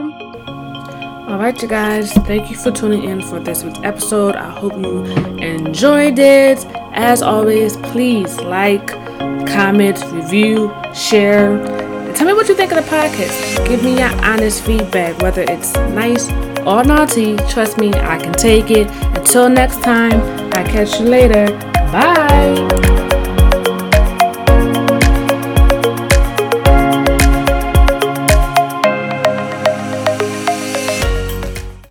All right, you guys. Thank you for tuning in for this week's episode. I hope you enjoyed it. As always, please like, comment, review, share. Tell me what you think of the podcast. Give me your honest feedback, whether it's nice or naughty. Trust me, I can take it. Until next time, I catch you later. Bye.